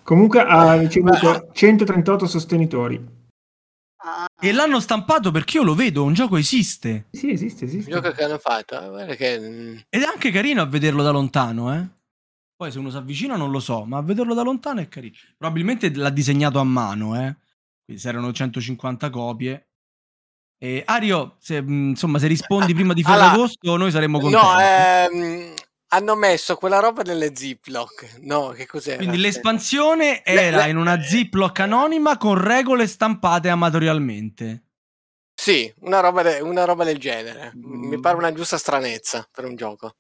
Comunque ha ricevuto 138 sostenitori. E l'hanno stampato perché io lo vedo, un gioco esiste. Sì, esiste, esiste. Il gioco che hanno fatto. Eh, che... Mm. Ed è anche carino a vederlo da lontano, eh. Poi se uno si avvicina non lo so, ma a vederlo da lontano è carino. Probabilmente l'ha disegnato a mano, eh. Quindi se erano 150 copie. E Ario, se, mm, insomma, se rispondi prima di Ferragosto, allora, noi saremmo contenti. No, ehm, hanno messo quella roba nelle ziplock. No, che cos'era? Quindi l'espansione era le, in una ziplock anonima con regole stampate amatorialmente. Sì, una roba, de- una roba del genere. Mm. Mi pare una giusta stranezza per un gioco.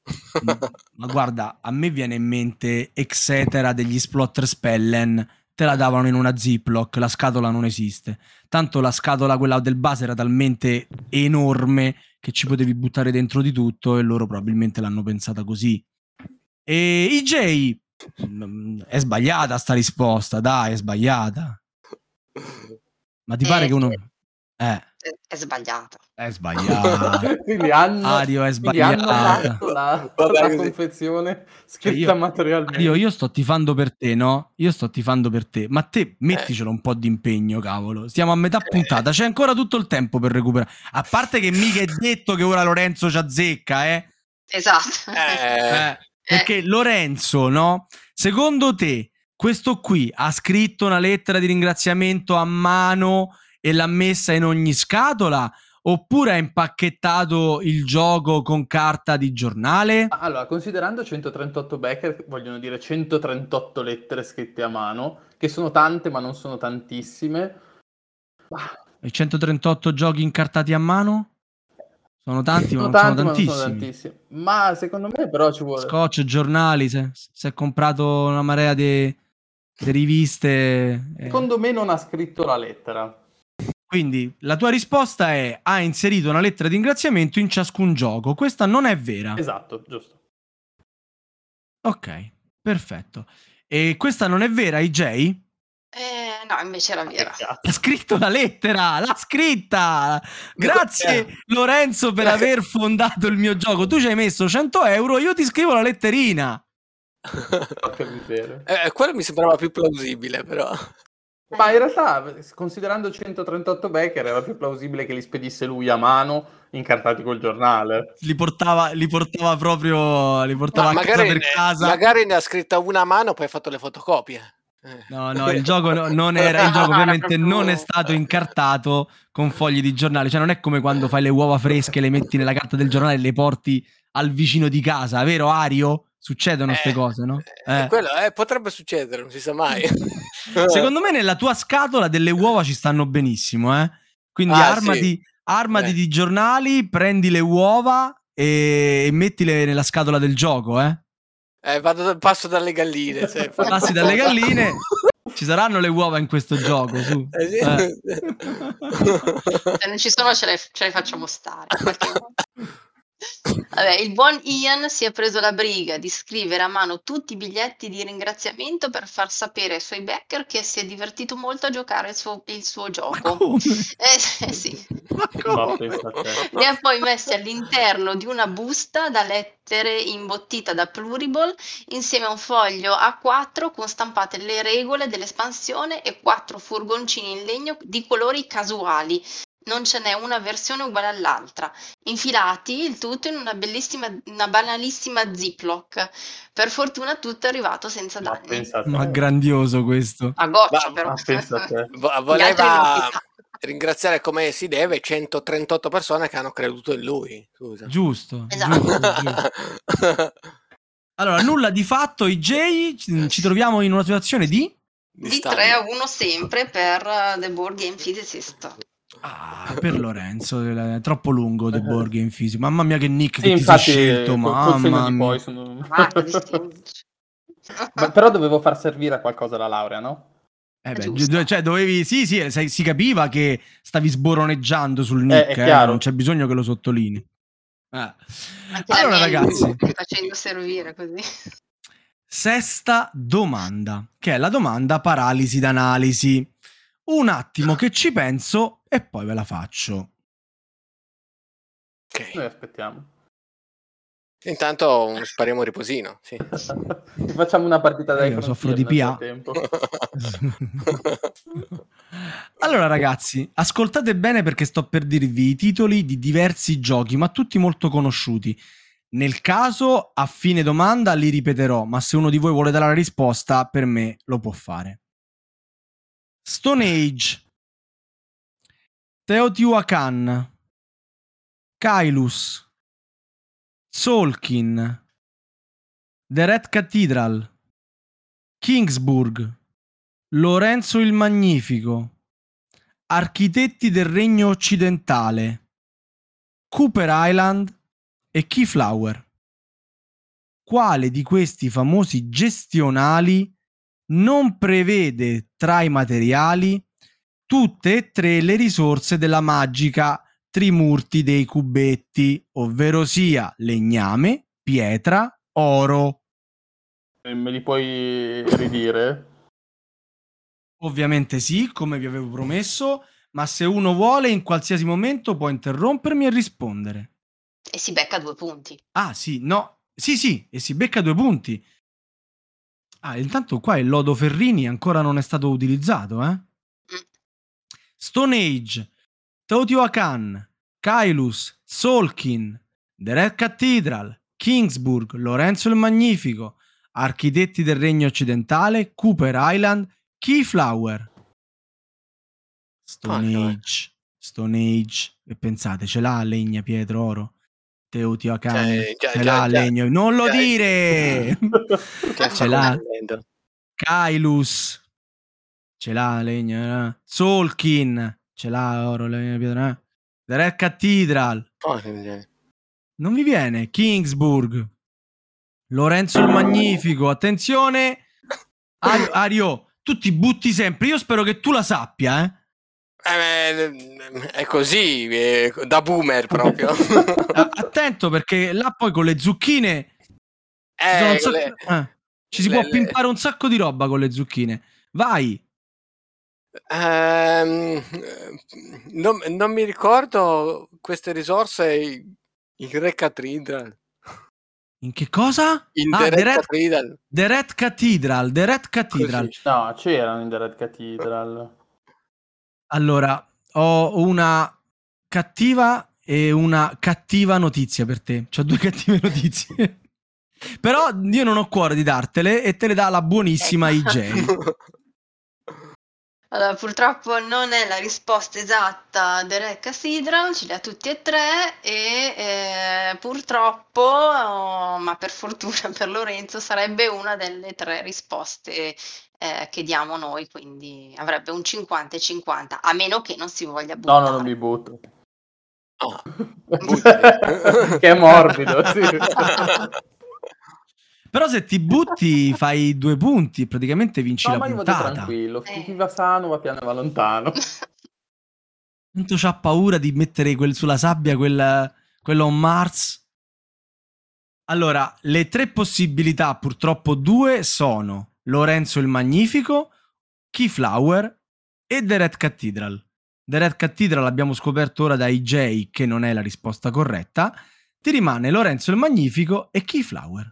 Ma guarda, a me viene in mente Etcetera degli Splotter Spellen. Te la davano in una ziplock, la scatola non esiste. Tanto la scatola, quella del base, era talmente enorme che ci potevi buttare dentro di tutto e loro probabilmente l'hanno pensata così. E IJ mm, è sbagliata sta risposta, dai, è sbagliata. Ma ti eh, pare che uno eh. È, sbagliata. È sbagliata. quindi hanno, Ario è sbagliata. La, la confezione scritta cioè io, materialmente. Ario, io sto tifando per te, no? Io sto tifando per te. Ma te metticelo eh. un po' di impegno, cavolo. Stiamo a metà puntata, c'è ancora tutto il tempo per recuperare. A parte che mica è detto che ora Lorenzo ci azzecca, eh? Esatto. Eh. eh perché Lorenzo, no? Secondo te, questo qui ha scritto una lettera di ringraziamento a mano e l'ha messa in ogni scatola? Oppure ha impacchettato il gioco con carta di giornale? Allora, considerando 138 backer, vogliono dire 138 lettere scritte a mano, che sono tante ma non sono tantissime. E 138 giochi incartati a mano? Sono tanti, sono ma non tanti, sono tantissimi. Ma, sono tantissimi. ma secondo me però ci vuole... Scotch, giornali, se, se è comprato una marea di riviste... Eh. Secondo me non ha scritto la lettera. Quindi la tua risposta è ha inserito una lettera di ringraziamento in ciascun gioco. Questa non è vera. Esatto, giusto. Ok, perfetto. E questa non è vera, IJ? Eh, no, invece era vera. Ha scritto la lettera, l'ha scritta. Grazie eh. Lorenzo per aver fondato il mio gioco. Tu ci hai messo 100 euro, io ti scrivo la letterina. eh, quello mi sembrava più plausibile, però. Ma in realtà, considerando 138 Becker, era più plausibile che li spedisse lui a mano incartati col giornale. Li portava, li portava proprio li portava a casa per ne, casa. Magari ne ha scritta una a mano, poi ha fatto le fotocopie. Eh. No, no, il gioco no, non era il gioco ovviamente non è stato incartato con fogli di giornale, cioè non è come quando fai le uova fresche, le metti nella carta del giornale e le porti al vicino di casa, vero Ario? Succedono queste eh, cose, no? Eh. eh. Quello, eh, potrebbe succedere, non si sa mai. Secondo me nella tua scatola delle uova ci stanno benissimo, eh? Quindi ah, armati, sì. armati eh. di giornali, prendi le uova e mettile nella scatola del gioco, eh? Eh, vado, passo dalle galline. Se Passi dalle galline, ci saranno le uova in questo gioco. Su. Eh, sì. eh. Se non ci sono, ce le, ce le facciamo stare. Vabbè, il buon Ian si è preso la briga di scrivere a mano tutti i biglietti di ringraziamento per far sapere ai suoi backer che si è divertito molto a giocare il suo, il suo gioco. Eh, eh, sì. Li ha poi messi all'interno di una busta da lettere imbottita da Pluriball insieme a un foglio A4 con stampate le regole dell'espansione e quattro furgoncini in legno di colori casuali non ce n'è una versione uguale all'altra, infilati il tutto in una bellissima, una banalissima ziploc. Per fortuna tutto è arrivato senza danni. Ma, Ma grandioso questo. A goccia però. voleva ringraziare come si deve 138 persone che hanno creduto in lui. Scusa. Giusto. Esatto. giusto, giusto. Allora, nulla di fatto, IJ, ci troviamo in una situazione di... Di 3 a 1 sempre per uh, The Board Game Physicist. Ah, per Lorenzo, è troppo lungo The Board Game Physics. Mamma mia che nick sì, che infatti, ti sei scelto, col, mamma col mia. Sono... Ma, però dovevo far servire a qualcosa la laurea, no? Eh beh, cioè dovevi, sì, sì, si capiva che stavi sboroneggiando sul nick, eh, eh, non c'è bisogno che lo sottolinei. Eh. Allora ragazzi, facendo servire così. Sesta domanda, che è la domanda paralisi d'analisi. Un attimo che ci penso e poi ve la faccio. Ok. Noi aspettiamo. Intanto spariamo un riposino. Sì. Facciamo una partita dai Io soffro di PA. allora, ragazzi, ascoltate bene perché sto per dirvi i titoli di diversi giochi, ma tutti molto conosciuti. Nel caso, a fine domanda li ripeterò, ma se uno di voi vuole dare la risposta, per me lo può fare. Stone Age, Teotihuacan, Kailus, Solkin, The Red Cathedral, Kingsburg, Lorenzo il Magnifico, Architetti del Regno Occidentale, Cooper Island e Keyflower. Quale di questi famosi gestionali non prevede tra i materiali tutte e tre le risorse della magica trimurti dei cubetti, ovvero sia legname, pietra, oro. Me li puoi ridire? Ovviamente sì, come vi avevo promesso, ma se uno vuole in qualsiasi momento può interrompermi e rispondere. E si becca due punti. Ah sì, no, sì sì, e si becca due punti. Ah, intanto qua il lodo Ferrini ancora non è stato utilizzato, eh? Stone Age, Teotihuacan, Kailus, Solkin, The Red Cathedral, Kingsburg, Lorenzo il Magnifico, Architetti del Regno Occidentale, Cooper Island, Keyflower. Stone Age, Stone Age. E pensate, ce l'ha legna, pietra, oro? Teotihuacan, cioè, già, ce già, l'ha già, legno. Non lo dire! ce l'ha. Kailus, ce l'ha legna. Eh. Solkin, ce l'ha oro, legna, pietra. Eh. The Red Cathedral. Oh, non vi viene. Kingsburg. Lorenzo il Magnifico. Attenzione. Ario, Ario, tu ti butti sempre. Io spero che tu la sappia, eh. Eh, è così, è da boomer proprio. Attento perché là poi con le zucchine eh, ci, le... eh, ci si le, può pimpare un sacco di roba con le zucchine. Vai. Um, non, non, mi ricordo queste risorse in Re Cathedral. In che cosa? In ah, The, Red, The Red Cathedral. The Red Cathedral. The Red Cathedral. Così. No, c'erano in The Red Cathedral. Allora, ho una cattiva e una cattiva notizia per te. Ho due cattive notizie. Però io non ho cuore di dartele e te le dà la buonissima IJ. Allora, purtroppo non è la risposta esatta del Re Cathedral, ce li ha tutti e tre e eh, purtroppo, oh, ma per fortuna per Lorenzo, sarebbe una delle tre risposte eh, che diamo noi, quindi avrebbe un 50 e 50, a meno che non si voglia buttare. No, no, non mi butto. Oh. che è morbido, sì. Però se ti butti fai due punti, praticamente vinci no, la ma puntata. Io tranquillo, eh. chi va sano va piano e va lontano. Tanto c'ha paura di mettere quel, sulla sabbia quel, quello on Mars. Allora, le tre possibilità, purtroppo due, sono Lorenzo il Magnifico, Keyflower e The Red Cathedral. The Red Cathedral abbiamo scoperto ora da IJ che non è la risposta corretta. Ti rimane Lorenzo il Magnifico e Keyflower.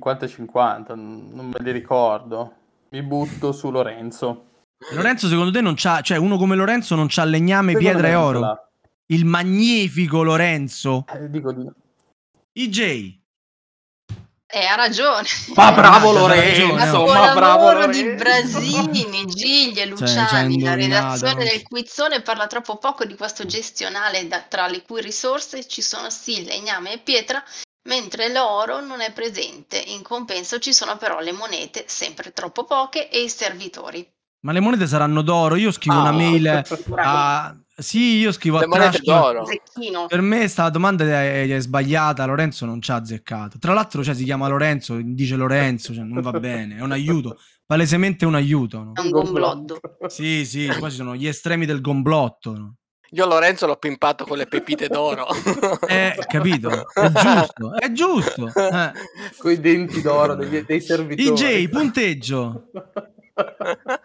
50-50, non me li ricordo. Mi butto su Lorenzo. Lorenzo, secondo te non c'ha, cioè uno come Lorenzo non c'ha legname, secondo pietra e oro? Il magnifico Lorenzo. Eh, dico di no. IJ. Eh, ha ragione. Ma bravo Lorenzo, ma bravo Lorenzo. di Brasini, Gigli e Luciani, cioè, la redazione del quizzone parla troppo poco di questo gestionale da, tra le cui risorse ci sono sì legname e pietra, mentre l'oro non è presente. In compenso ci sono però le monete, sempre troppo poche, e i servitori. Ma le monete saranno d'oro. Io scrivo oh, una mail a. Sì, io scrivo le a monete Trash. d'oro. Zecchino. Per me sta domanda è, è, sbagliata. Lorenzo non ci ha azzeccato. Tra l'altro, cioè, si chiama Lorenzo, dice Lorenzo, cioè, non va bene. È un aiuto. Palesemente un aiuto. No? È un gomblotto. Sì, sì, qua ci sono gli estremi del gomblotto. No? Io Lorenzo l'ho pimpato con le pepite d'oro. Eh, capito? È giusto, è giusto. Eh. Con i denti d'oro dei, dei servitori. IJ, punteggio.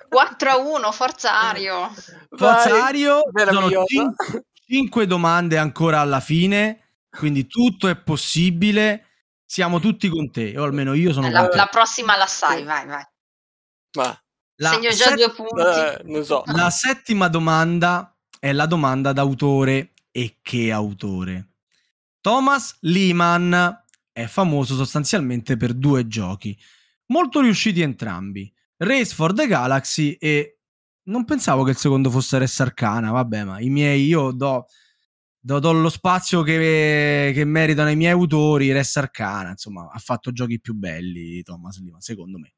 4 a 1, Forza Ario. Forza Ario, sono 5 domande ancora alla fine, quindi tutto è possibile. Siamo tutti con te, o almeno io sono la, la prossima la sai, vai, vai. Ma la Segno già set- due punti. Eh, non so. La settima domanda è la domanda d'autore. E che autore? Thomas Lehman è famoso sostanzialmente per due giochi, molto riusciti entrambi. Race for the Galaxy e non pensavo che il secondo fosse Res Arcana, vabbè, ma i miei io do, do, do lo spazio che, che, meritano i miei autori, Res Arcana, insomma, ha fatto giochi più belli Thomas Lima, secondo me.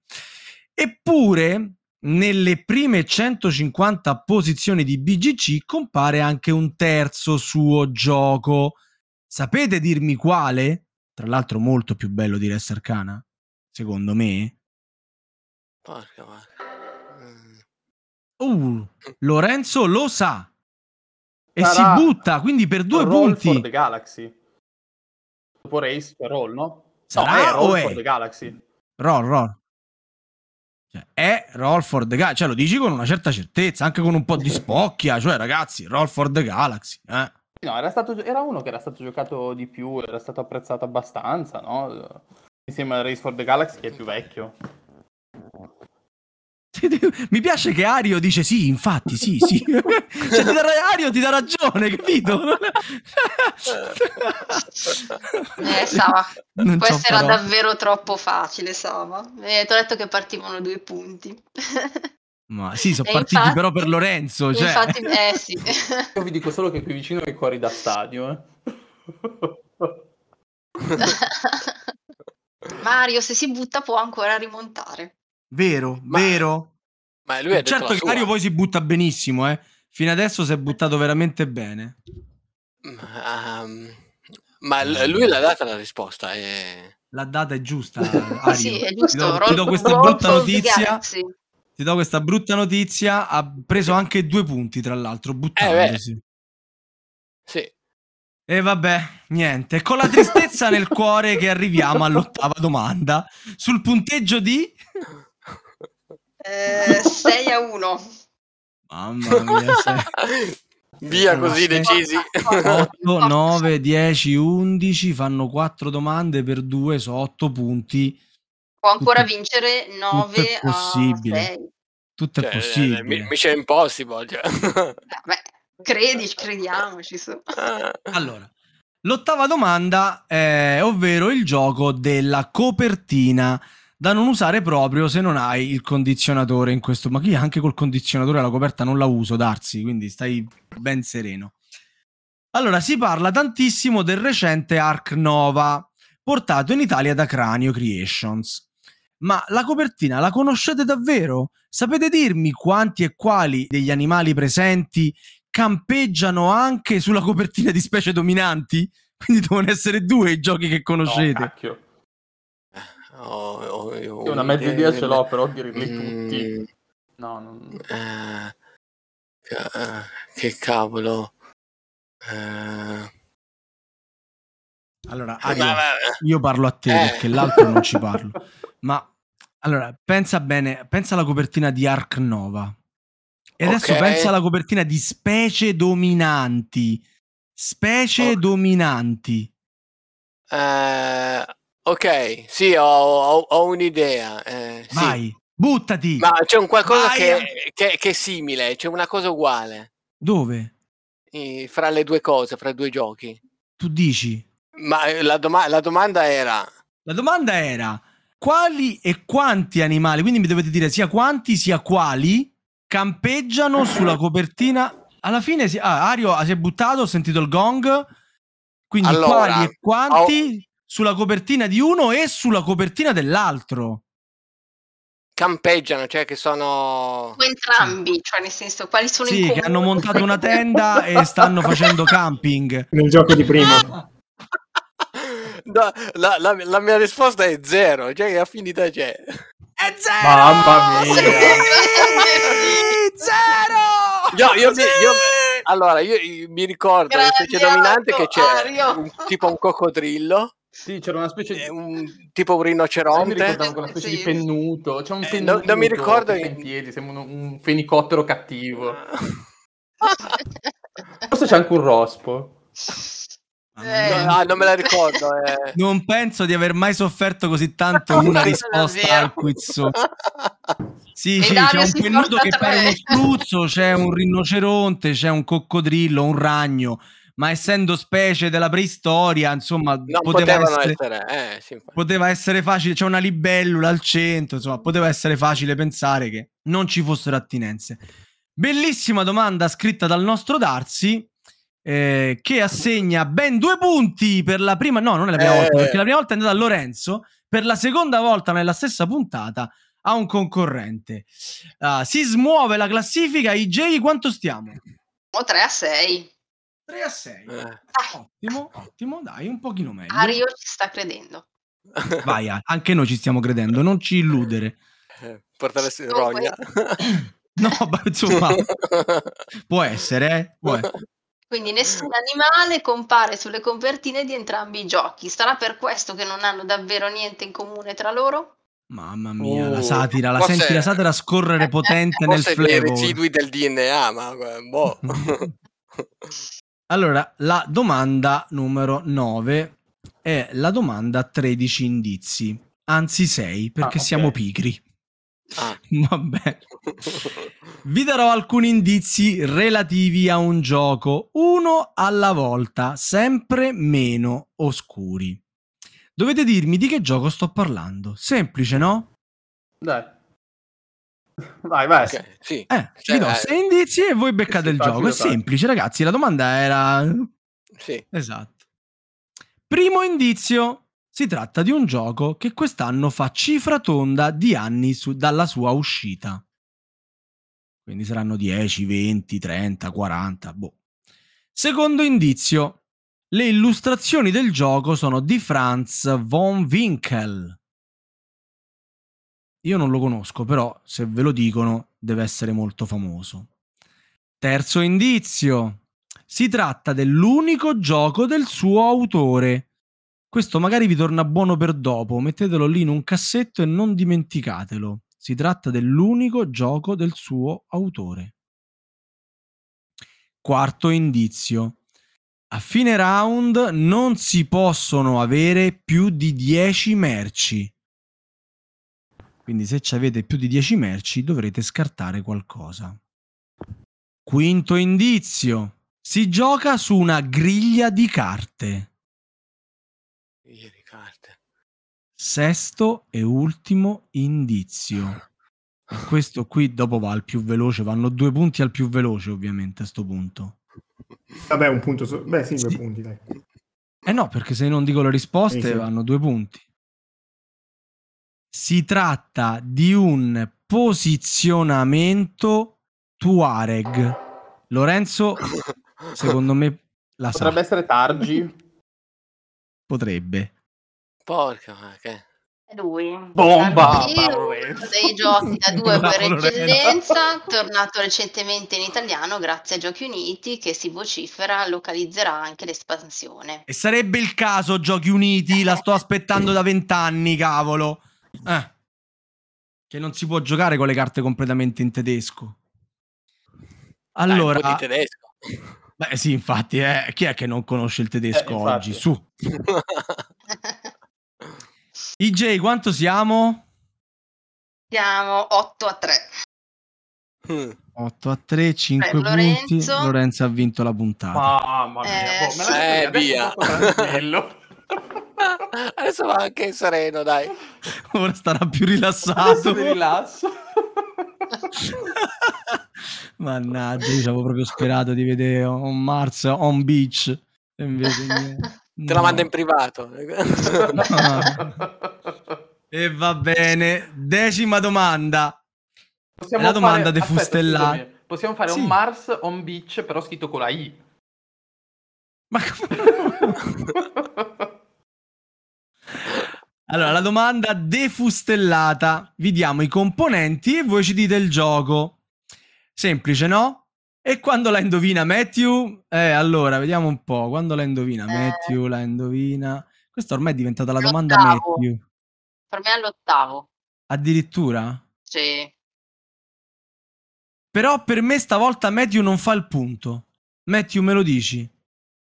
Eppure, nelle prime 150 posizioni di BGC compare anche un terzo suo gioco. Sapete dirmi quale? Tra l'altro molto più bello di Res Arcana, secondo me. Porca vacca. Mm. Uh, Lorenzo lo sa. E Sarà si butta, quindi per due roll punti. for the Galaxy. Dopo Race per Roll, no? Sarà no, è Roll o for è? the Galaxy. Roll, roll. Cioè, è Roll Galaxy. Cioè, lo dici con una certa certezza, anche con un po' di spocchia. Cioè, ragazzi, Roll Galaxy. Eh. No, era, stato, era uno che era stato giocato di più, era stato apprezzato abbastanza, no? Insieme a Race for the Galaxy, che è più vecchio. Mi piace che Ario dice sì, infatti, sì, sì. cioè, ti dà, Ario ti dà ragione, capito? eh, Sava, non questo era davvero troppo facile, Sava. Eh, ti ho detto che partivano due punti. Ma sì, sono partiti infatti, però per Lorenzo. Cioè. Infatti, eh sì. Io vi dico solo che qui vicino ai cuori da stadio. Eh. Mario, se si butta può ancora rimontare. Vero, ma, vero. Ma lui ha certo che Mario poi si butta benissimo, eh. Fino adesso si è buttato veramente bene. Um, ma lui l'ha data la risposta. È... La data è giusta. Ario. sì, è giusto. Ti do, ti do questa brutta notizia. Ti do questa brutta notizia. Ha preso anche due punti, tra l'altro, buttandosi. Eh, sì. E vabbè, niente. Con la tristezza nel cuore che arriviamo all'ottava domanda. Sul punteggio di... 6 eh, a 1. Mamma mia, sei... Via così decisi. 8, 9, 10, 11 fanno 4 domande per 2 su 8 punti. Può ancora tutto, vincere 9 tutto è possibile. a 6. Tutto cioè, è possibile. Mission Impossible. Cioè. Beh, credi, crediamoci su. Allora, l'ottava domanda è ovvero il gioco della copertina da non usare proprio se non hai il condizionatore in questo. Ma qui anche col condizionatore la coperta non la uso, Darsi, quindi stai ben sereno. Allora, si parla tantissimo del recente Ark Nova, portato in Italia da Cranio Creations. Ma la copertina la conoscete davvero? Sapete dirmi quanti e quali degli animali presenti campeggiano anche sulla copertina di specie dominanti? Quindi devono essere due i giochi che conoscete. No. Oh, oh, oh, una mezza idea ce l'ho, però dirli mm, tutti. No, non... eh, che cavolo. Eh... Allora, Ario, io parlo a te eh. perché l'altro non ci parlo. Ma allora, pensa bene, pensa alla copertina di Ark Nova. E adesso okay. pensa alla copertina di Specie Dominanti. Specie oh. Dominanti. Uh, ok, sì, ho, ho, ho un'idea. Eh, Vai, sì. buttati. Ma c'è un qualcosa che, che, che, è simile, c'è una cosa uguale. Dove? Eh, fra le due cose, fra i due giochi. Tu dici? Ma eh, la, doma- la domanda era... La domanda era quali e quanti animali, quindi mi dovete dire sia quanti sia quali, campeggiano sulla copertina. Alla fine, si, ah, Ario si è buttato, ho sentito il gong. Quindi allora, quali e quanti ho... sulla copertina di uno e sulla copertina dell'altro. Campeggiano, cioè che sono... Entrambi, sì. cioè nel senso, quali sono sì, che hanno montato una tenda e stanno facendo camping. Nel gioco di prima. No, la, la, la, mia risposta è zero, cioè che affinità c'è? È zero! Mamma mia! Sì! zero! Io, io, sì! io, allora, io, mi ricordo la specie dominante che c'è un, tipo un coccodrillo. Sì, c'era una specie di... Un, tipo un rinoceronte. Sì, una specie sì. di pennuto. C'è un pennuto. Eh, non, non, mi ricordo... In piedi, sembra un, un fenicottero cattivo. Forse c'è anche un rospo. Eh. No, non me la ricordo. Eh. Non penso di aver mai sofferto così tanto una risposta al quiz. Sì, sì c'è un pennuto che pare uno spruzzo, c'è un rinoceronte, c'è un coccodrillo, un ragno. Ma essendo specie della preistoria, insomma, poteva essere, essere, eh, sì, poteva essere facile. C'è una libellula al centro, insomma, poteva essere facile pensare che non ci fossero attinenze. Bellissima domanda scritta dal nostro Darsi eh, che assegna ben due punti per la prima, no, non è la prima eh. volta, perché la prima volta è andata a Lorenzo, per la seconda volta nella stessa puntata a un concorrente. Uh, si smuove la classifica, IJ quanto stiamo? Oh, 3 a 6. 3 a 6. Eh. Ottimo, ottimo, dai, un pochino meglio. Ario ci sta credendo. Vai, anche noi ci stiamo credendo, non ci illudere. Eh, portare rogna. No, ma insomma, può essere, eh? Può essere. Quindi nessun animale compare sulle copertine di entrambi i giochi. Sarà per questo che non hanno davvero niente in comune tra loro? Mamma mia, oh. la satira, la senti la satira scorrere potente nel flavor. i residui del DNA, ma boh. allora, la domanda numero 9 è la domanda 13 indizi, anzi 6 perché ah, okay. siamo pigri. Ah. Vabbè. Vi darò alcuni indizi relativi a un gioco, uno alla volta, sempre meno oscuri. Dovete dirmi di che gioco sto parlando. Semplice, no? Dai. Vai, vai. Okay, sì. Eh, cioè, vi do sei indizi e voi beccate il gioco. È semplice, ragazzi. La domanda era... Sì. Esatto. Primo indizio. Si tratta di un gioco che quest'anno fa cifra tonda di anni su, dalla sua uscita. Quindi saranno 10, 20, 30, 40, boh. Secondo indizio, le illustrazioni del gioco sono di Franz von Winkel. Io non lo conosco, però se ve lo dicono deve essere molto famoso. Terzo indizio, si tratta dell'unico gioco del suo autore questo magari vi torna buono per dopo, mettetelo lì in un cassetto e non dimenticatelo. Si tratta dell'unico gioco del suo autore. Quarto indizio. A fine round non si possono avere più di 10 merci. Quindi se avete più di 10 merci dovrete scartare qualcosa. Quinto indizio. Si gioca su una griglia di carte. Ieri carte. Sesto e ultimo indizio. E questo qui dopo va al più veloce, vanno due punti al più veloce ovviamente a sto punto. Vabbè, un punto, so- beh sì, due sì. punti dai. Eh no, perché se non dico le risposte sì, sì. vanno due punti. Si tratta di un posizionamento Tuareg. Lorenzo, secondo me la Potrebbe sa. essere Targi. Potrebbe. Porca, ma che... lui. Bomba! dei giochi da due per eccellenza, tornato recentemente in italiano grazie a Giochi Uniti che si vocifera localizzerà anche l'espansione. E sarebbe il caso Giochi Uniti, la sto aspettando da vent'anni, cavolo. Eh. Che non si può giocare con le carte completamente in tedesco. Allora... Dai, tedesco. Beh sì, infatti, eh. chi è che non conosce il tedesco eh, oggi? Su. IJ, quanto siamo? Siamo 8 a 3. 8 a 3, 5 Beh, Lorenzo... punti. Lorenzo ha vinto la puntata. Mamma mia, eh, boh, eh via. Adesso va anche sereno, dai. Ora starà più rilassato. Mi rilasso. Mannaggia, io avevo proprio sperato di vedere on Mars on beach. E invece niente. Te la manda in privato. e va bene. Decima domanda. Possiamo la domanda fare... defustellata. Possiamo fare sì. un Mars on beach, però scritto con la I. Ma come? allora, la domanda defustellata. Vi diamo i componenti e voi ci dite il gioco. Semplice, no? E quando la indovina Matthew? Eh, allora, vediamo un po'. Quando la indovina eh... Matthew, la indovina... Questa ormai è diventata la domanda Matthew. Per me è all'ottavo. Addirittura? Sì. Però per me stavolta Matthew non fa il punto. Matthew, me lo dici?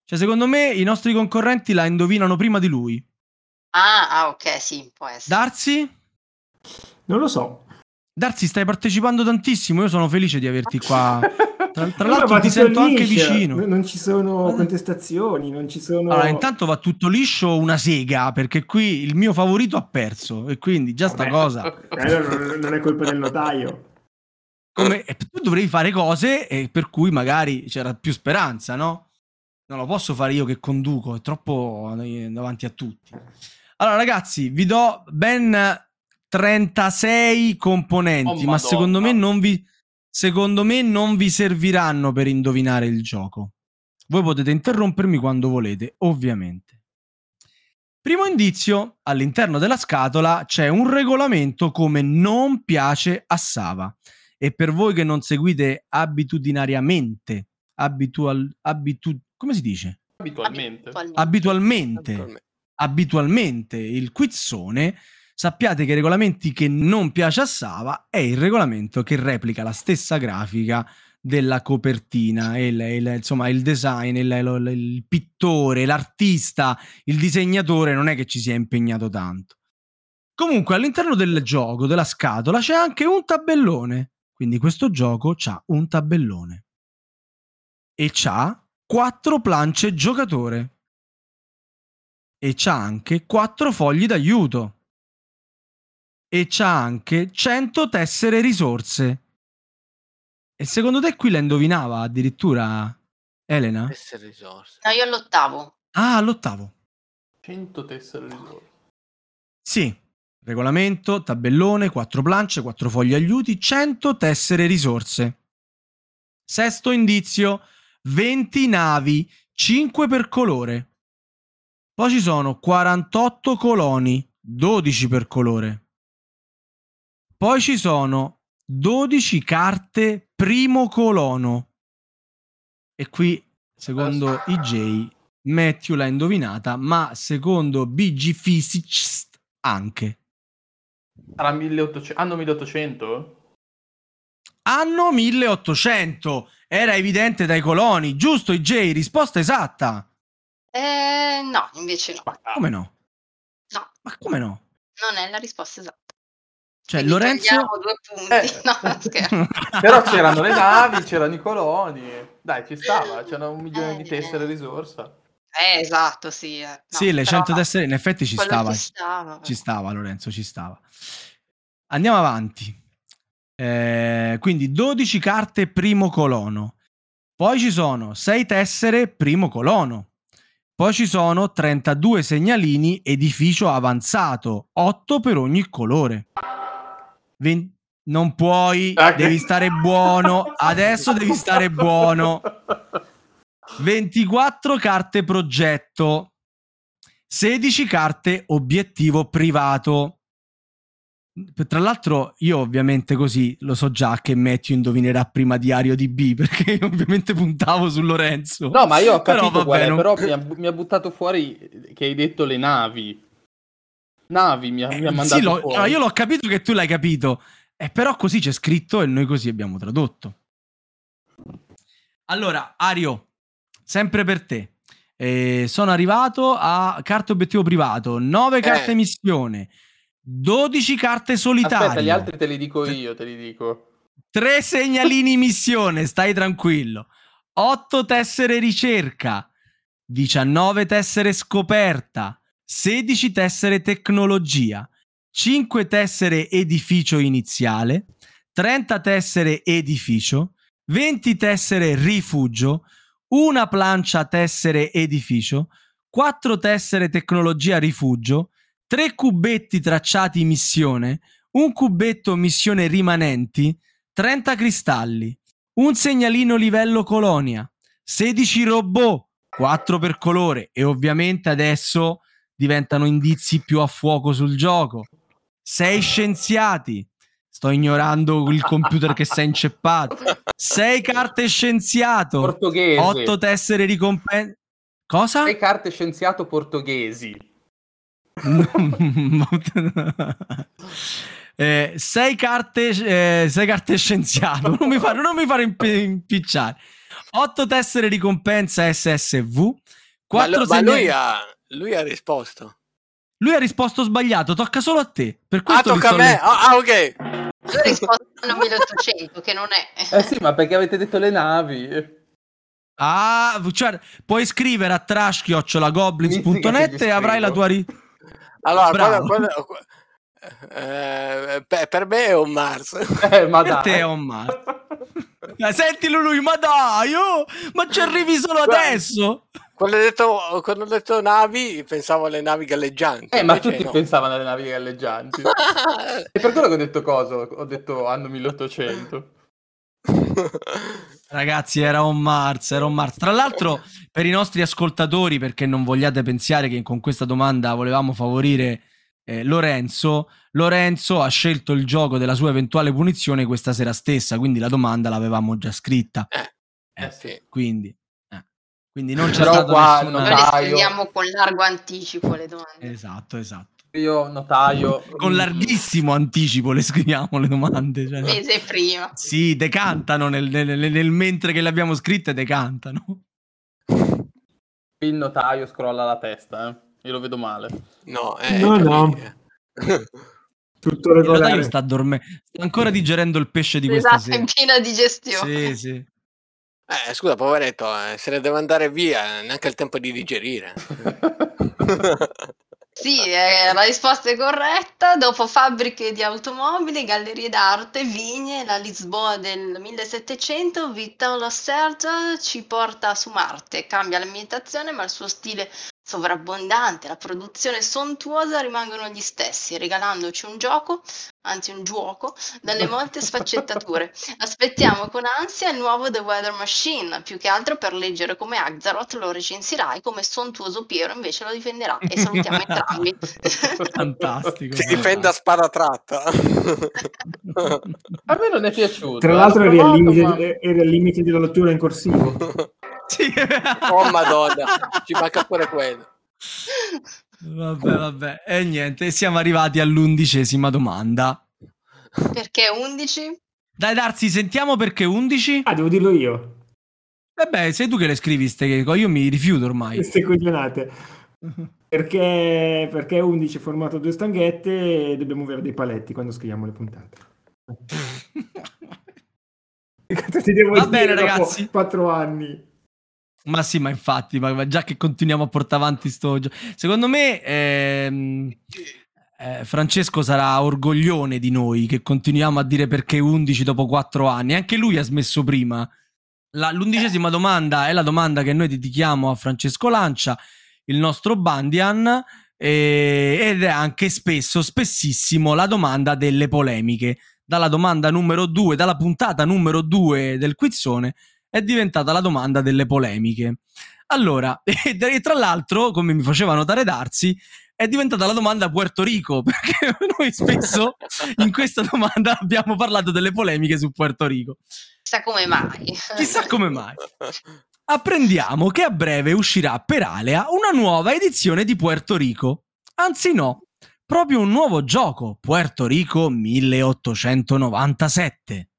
Cioè, secondo me i nostri concorrenti la indovinano prima di lui. Ah, ah ok, sì, può essere. Darsi? Non lo so. Darsi, stai partecipando tantissimo. Io sono felice di averti qua. Tra, tra l'altro ti sento anche vicino. Non ci sono contestazioni, non ci sono... Allora, intanto va tutto liscio una sega, perché qui il mio favorito ha perso, e quindi già sta cosa... Eh, non è colpa del notaio. Come, tu dovrei fare cose e per cui magari c'era più speranza, no? Non lo posso fare io che conduco, è troppo davanti a tutti. Allora, ragazzi, vi do ben 36 componenti, oh, ma secondo me non vi secondo me non vi serviranno per indovinare il gioco. Voi potete interrompermi quando volete, ovviamente. Primo indizio, all'interno della scatola c'è un regolamento come non piace a Sava. E per voi che non seguite abitudinariamente, abitual, abitu, come si dice? Abitualmente. Abitualmente. Abitualmente, abitualmente il quizzone sappiate che i regolamenti che non piace a Sava è il regolamento che replica la stessa grafica della copertina, il, il, insomma il design, il, il, pittore, l'artista, il disegnatore non è che ci sia impegnato tanto. Comunque all'interno del gioco, della scatola, c'è anche un tabellone. Quindi questo gioco ha un tabellone. E c'ha quattro plance giocatore. E c'ha anche quattro fogli d'aiuto e c'ha anche 100 tessere risorse. E secondo te qui la indovinava addirittura Elena? Tessere risorse. No, io all'ottavo. Ah, all'ottavo. 100 tessere risorse. Sì. Regolamento, tabellone, 4 planche, 4 fogli aiuti, 100 tessere risorse. Sesto indizio, 20 navi, 5 per colore. Poi ci sono 48 coloni, 12 per colore. Poi ci sono 12 carte primo colono. E qui, secondo IJ, Matthew l'ha indovinata, ma secondo BG Physics anche. Sarà 1800. Anno 1800? Anno 1800. Era evidente dai coloni. Giusto, IJ? Risposta esatta. Eh, no, invece no. Ma come no? No. Ma come no? Non è la risposta esatta. Cioè, Quindi Lorenzo... due punti. Eh. No, Però c'erano le navi, c'erano i coloni. Dai, ci stava, c'erano un milione eh, di tessere risorsa. Eh, esatto, sì. Eh. No, sì, le 100 tessere in effetti ci stava. Ci stava, ci stava, Lorenzo, ci stava. Andiamo avanti. Eh, quindi 12 carte primo colono. Poi ci sono 6 tessere primo colono. Poi ci sono 32 segnalini edificio avanzato, 8 per ogni colore. 20... Non puoi, okay. devi stare buono. Adesso devi stare buono. 24 carte progetto, 16 carte obiettivo privato, Tra l'altro, io ovviamente così lo so già che Matthew indovinerà prima di Ario di B perché ovviamente puntavo su Lorenzo. No, ma io ho capito però, vabbè, non... però mi, ha, mi, ha, buttato fuori che hai detto le navi. Navi mi ha, eh, mi ha mandato sì, lo, fuori. No, io l'ho capito che tu l'hai capito, eh, però così c'è scritto e noi così abbiamo tradotto. Allora, Ario, sempre per te. Eh, sono arrivato a carta obiettivo privato, 9 carte eh. missione, 12 carte solitarie. Aspetta, gli altri te li dico io, te li dico. 3 segnalini missione, stai tranquillo. 8 tessere ricerca, 19 tessere scoperta, 16 tessere tecnologia, 5 tessere edificio iniziale, 30 tessere edificio, 20 tessere rifugio, una plancia tessere edificio, 4 tessere tecnologia rifugio, 3 cubetti tracciati missione, un cubetto missione rimanenti, 30 cristalli, un segnalino livello colonia, 16 robot, 4 per colore e ovviamente adesso diventano indizi più a fuoco sul gioco. 6 scienziati, Sto ignorando il computer che si è inceppato. 6 carte scienziato. Portoghese. 8 tessere ricompensa. Cosa? 6 carte scienziato portoghesi. eh, sei carte, eh, sei carte scienziato. Non mi fare, non mi fare imp- impicciare. 8 tessere ricompensa SSV. 4 ma, lo, ma lui, ha, lui ha risposto. Lui ha risposto sbagliato, tocca solo a te. Per questo ah, tocca a me. Le... Ah, ah, ok. Io ho risposto a 1800, che non è. Eh sì, ma perché avete detto le navi? Ah, cioè, puoi scrivere a trash-goblins.net e avrai la tua... Ri... Allora, quando, quando, eh, per me è un Mars. Eh, ma per te è un Mars. Senti lui, ma dai, oh, ma ci arrivi solo adesso. Quando ho, detto, quando ho detto navi, pensavo alle navi galleggianti. Eh, ma tutti no. pensavano alle navi galleggianti. e per quello che ho detto cosa? Ho detto anno 1800. Ragazzi, era un Mars, era un Mars. Tra l'altro, per i nostri ascoltatori, perché non vogliate pensare che con questa domanda volevamo favorire eh, Lorenzo, Lorenzo ha scelto il gioco della sua eventuale punizione questa sera stessa, quindi la domanda l'avevamo già scritta. Eh, eh, sì. Quindi quindi non c'è Però stato qua nessuna... Noi le scriviamo con largo anticipo le domande. Esatto, esatto. Io notaio... Con larghissimo anticipo le scriviamo le domande. Cioè... Mese prima. Sì, decantano nel, nel, nel, nel mentre che le abbiamo scritte, decantano. Il notaio scrolla la testa, eh. Io lo vedo male. No, eh, no, no. Tutto regolare. Il notaio sta dormendo, sta ancora digerendo il pesce di esatto, questa sera. in piena digestione. Sì, sì. Eh, scusa, poveretto, eh, se ne deve andare via, neanche il tempo di digerire. Sì, eh, la risposta è corretta. Dopo fabbriche di automobili, gallerie d'arte, vigne, la Lisboa del 1700, Vittorio Serge ci porta su Marte. Cambia l'ambientazione, ma il suo stile sovrabbondante, la produzione sontuosa rimangono gli stessi, regalandoci un gioco, anzi un gioco, dalle molte sfaccettature. Aspettiamo con ansia il nuovo The Weather Machine, più che altro per leggere come Axaroth lo recensirai, come sontuoso Piero invece lo difenderà. E salutiamo entrambi. Fantastico. Si difende a spada tratta. a me non è piaciuto. Tra l'altro eri al, limite, al limite della lettura in corsivo. Sì. Oh madonna, ci manca pure quello. Vabbè, vabbè. E niente, siamo arrivati all'undicesima domanda. Perché 11? Dai Darsi, sentiamo perché 11? Ah, devo dirlo io. Vabbè, sei tu che le scrivi ste io mi rifiuto ormai. Queste coglionate. perché, perché 11 formato due stanghette e dobbiamo avere dei paletti quando scriviamo le puntate. Va bene ragazzi. 4 anni. Ma sì, ma infatti, ma già che continuiamo a portare avanti sto gioco. Secondo me ehm, eh, Francesco sarà orgoglione di noi che continuiamo a dire perché 11 dopo 4 anni. Anche lui ha smesso prima. La, l'undicesima domanda è la domanda che noi dedichiamo a Francesco Lancia, il nostro Bandian, e, ed è anche spesso, spessissimo, la domanda delle polemiche. Dalla domanda numero 2, dalla puntata numero 2 del quizzone è diventata la domanda delle polemiche. Allora, e tra l'altro, come mi faceva notare Darsi, è diventata la domanda Puerto Rico, perché noi spesso in questa domanda abbiamo parlato delle polemiche su Puerto Rico. Chissà come mai. Chissà come mai. Apprendiamo che a breve uscirà per Alea una nuova edizione di Puerto Rico. Anzi no, proprio un nuovo gioco, Puerto Rico 1897.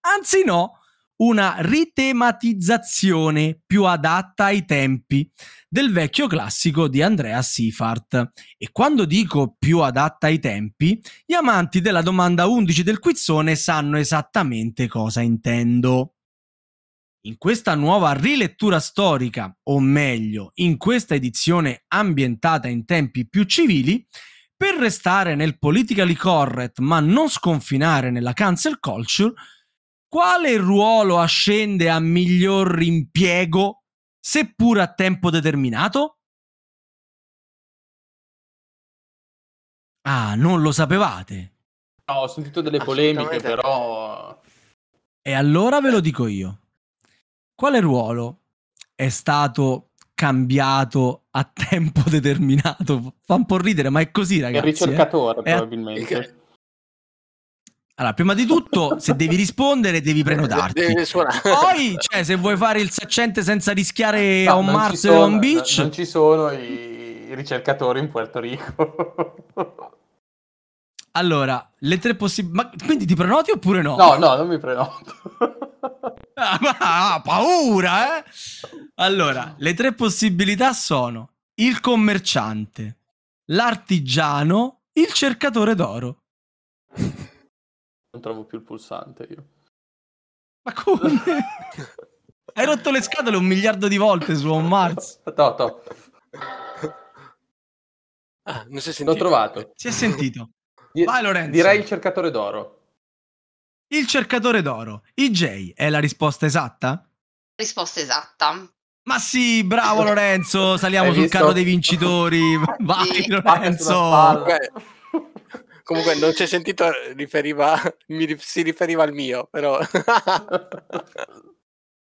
Anzi no, una ritematizzazione più adatta ai tempi del vecchio classico di Andrea Seifert. E quando dico più adatta ai tempi, gli amanti della domanda 11 del quizzone sanno esattamente cosa intendo. In questa nuova rilettura storica, o meglio, in questa edizione ambientata in tempi più civili, per restare nel politically correct ma non sconfinare nella cancel culture, quale ruolo ascende a miglior impiego, seppur a tempo determinato? Ah, non lo sapevate? No, ho sentito delle polemiche, però... E allora ve lo dico io. Quale ruolo è stato cambiato a tempo determinato. Fa un po' ridere, ma è così, ragazzi. Il ricercatore, eh? probabilmente. Allora, prima di tutto, se devi rispondere, devi prenotarti. Devi Poi, cioè, se vuoi fare il saccente senza rischiare no, a un Mars e un Beach. Non ci sono i ricercatori in Puerto Rico. Allora, le tre possibilità. Ma quindi ti prenoti oppure no? No, no, non mi prenoto. ah, paura, eh? Allora, le tre possibilità sono il commerciante, l'artigiano, il cercatore d'oro. Non trovo più il pulsante io. Ma come? Hai rotto le scatole un miliardo di volte su On Mars. To, to. Ah, non si è sentito. L'ho trovato. Si è sentito. Vai Lorenzo. Direi il cercatore d'oro. Il cercatore d'oro. IJ è la risposta esatta? Risposta esatta. Ma sì, bravo Lorenzo, saliamo Hai sul visto? carro dei vincitori. Vai sì. Lorenzo. Comunque non c'è sentito, riferiva, mi, si riferiva al mio, però...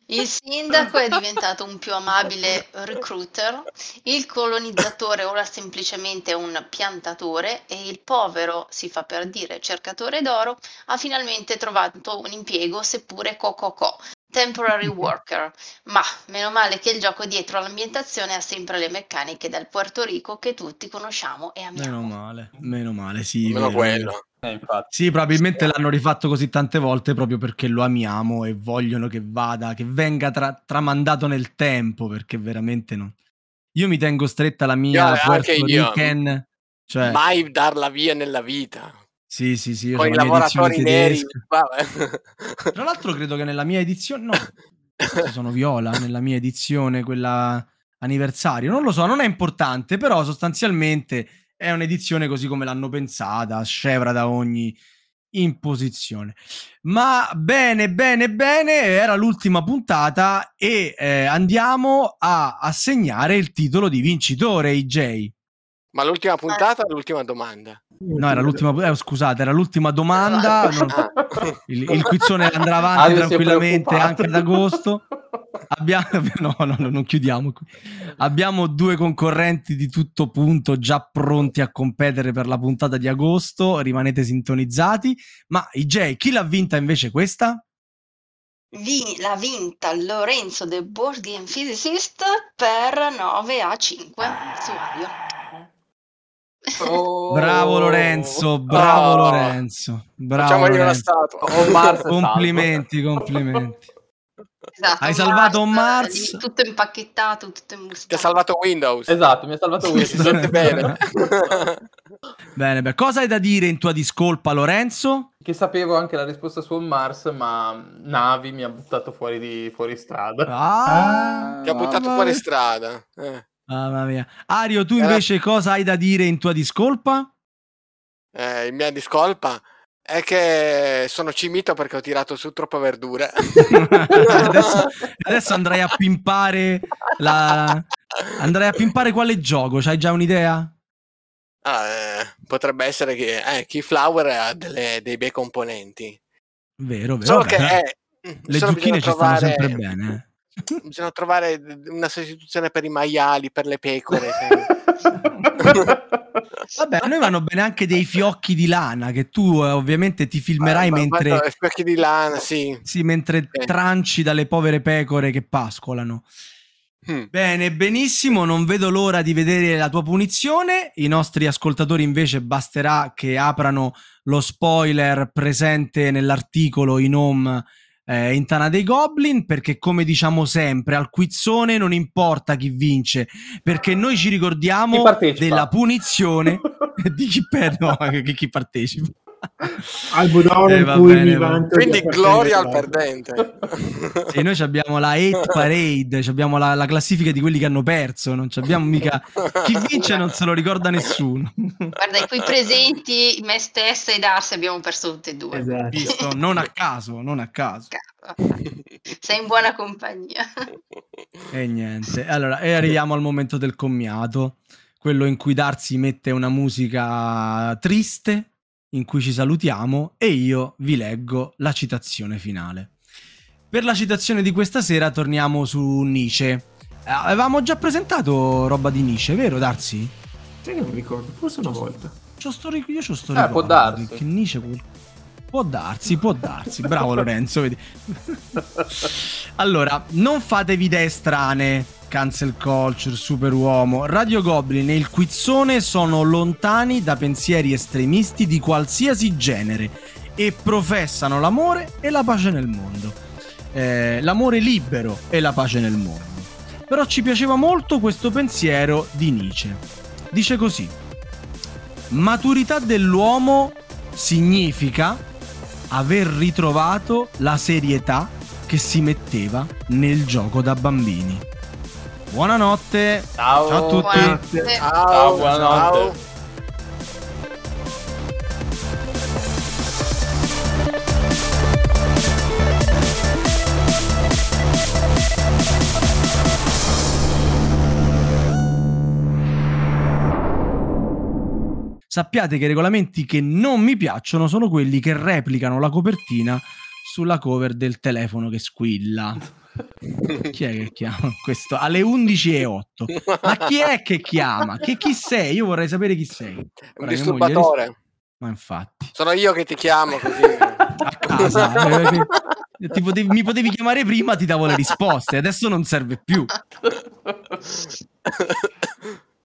Il sindaco è diventato un più amabile recruiter, il colonizzatore ora semplicemente un piantatore e il povero, si fa per dire cercatore d'oro, ha finalmente trovato un impiego seppure cococò, temporary worker. Ma meno male che il gioco dietro all'ambientazione ha sempre le meccaniche del Puerto Rico che tutti conosciamo e amiamo. Meno male, meno male, sì. Meno quello. Eh, sì, probabilmente l'hanno rifatto così tante volte proprio perché lo amiamo e vogliono che vada, che venga tra- tramandato nel tempo, perché veramente no. Io mi tengo stretta la mia io, Puerto Rican. Cioè... Mai darla via nella vita. Sì, sì, sì. Con i lavoratori neri. Tra l'altro credo che nella mia edizione... No, sono viola, nella mia edizione, quella anniversario. Non lo so, non è importante, però sostanzialmente è un'edizione così come l'hanno pensata, scevra da ogni imposizione. Ma bene, bene, bene, era l'ultima puntata e eh, andiamo a assegnare il titolo di vincitore, IJ. Ma l'ultima puntata o l'ultima domanda? No, era l'ultima, eh, scusate, era l'ultima domanda. Non, il, il quizzone andrà avanti ah, tranquillamente anche ad agosto. Abbiamo, no, no, no, non chiudiamo qui. Abbiamo due concorrenti di tutto punto già pronti a competere per la puntata di agosto. Rimanete sintonizzati. Ma IJ, chi l'ha vinta invece questa? Vi, l'ha vinta Lorenzo The Board Game Physicist per 9 a 5 su Ario. Oh. Bravo Lorenzo, bravo oh. Lorenzo. Bravo Facciamogli una statua. Oh, complimenti, complimenti. Esatto, Hai salvato un Mars, Mars. Tutto impacchettato, tutto imbustato. Ti ha salvato Windows. Esatto, mi ha salvato Windows. bene. bene, beh, cosa hai da dire in tua discolpa, Lorenzo? Che sapevo anche la risposta su Mars, ma Navi mi ha buttato fuori, di, fuori strada. Ah, ti ha buttato fuori strada. Eh. Mamma mia. Ario, tu invece cosa hai da dire in tua discolpa? Eh, in mia discolpa è che sono cimito perché ho tirato su troppa verdura. adesso, adesso, andrei a pimpare la... Andrei a pimpare quale gioco? C'hai già un'idea? Ah, eh, potrebbe essere che eh, Keyflower ha delle, dei bei componenti. Vero, vero. Solo che eh, le zucchine ci trovare... stanno sempre bene. Bisogna trovare una sostituzione per i maiali, per le pecore. Vabbè, a noi vanno bene anche dei fiocchi di lana che tu eh, ovviamente ti filmerai Ah, ma- mentre, ma no, fiocchi di lana, sì. sì, mentre Eh. tranci dalle povere pecore che pascolano. Mm. Bene, benissimo, non vedo l'ora di vedere la tua punizione. I nostri ascoltatori invece basterà che aprano lo spoiler presente nell'articolo in home eh, in Tana dei Goblin, perché come diciamo sempre, al quizzone non importa chi vince, perché noi ci ricordiamo della punizione di chi, per- no, chi partecipa. Albo d'oro Eh, in va cui bene, va. Quindi gloria al perdente. E noi abbiamo la hate parade, abbiamo la, la classifica di quelli che hanno perso, non abbiamo mica... Chi vince non se lo ricorda nessuno. Guarda, qui presenti, me stessa e Darsi abbiamo perso tutte e due. Esatto. Visto? Non a caso, non a caso. Sei in buona compagnia. E niente. Allora, e arriviamo al momento del commiato, quello in cui Darsi mette una musica triste, in cui ci salutiamo e io vi leggo la citazione finale. Per la citazione di questa sera torniamo su Nietzsche. Eh, Avevamo già presentato roba di Nietzsche, vero Darsi? Che non mi ricordo, forse una volta. C'ho sto, ric- io c'ho sto Eh, può ricordo darsi. Che Nietzsche Può darsi, può darsi. Bravo Lorenzo, vedi. allora, non fatevi idee strane. Cancel culture, superuomo. Radio Goblin e il quizzone sono lontani da pensieri estremisti di qualsiasi genere e professano l'amore e la pace nel mondo. Eh, l'amore libero e la pace nel mondo. Però ci piaceva molto questo pensiero di Nietzsche. Dice così: Maturità dell'uomo significa aver ritrovato la serietà che si metteva nel gioco da bambini. Buonanotte. Ciao. Ciao a tutti. Buonanotte. Ciao, Ciao, buonanotte. ciao. Sappiate che i regolamenti che non mi piacciono sono quelli che replicano la copertina sulla cover del telefono che squilla. Chi è che chiama questo? Alle 11.08. Ma chi è che chiama? Che chi sei? Io vorrei sapere chi sei. Un disturbatore. ris- Ma infatti, Sono io che ti chiamo così. a casa. eh, potevi- mi potevi chiamare prima, ti davo le risposte. Adesso non serve più.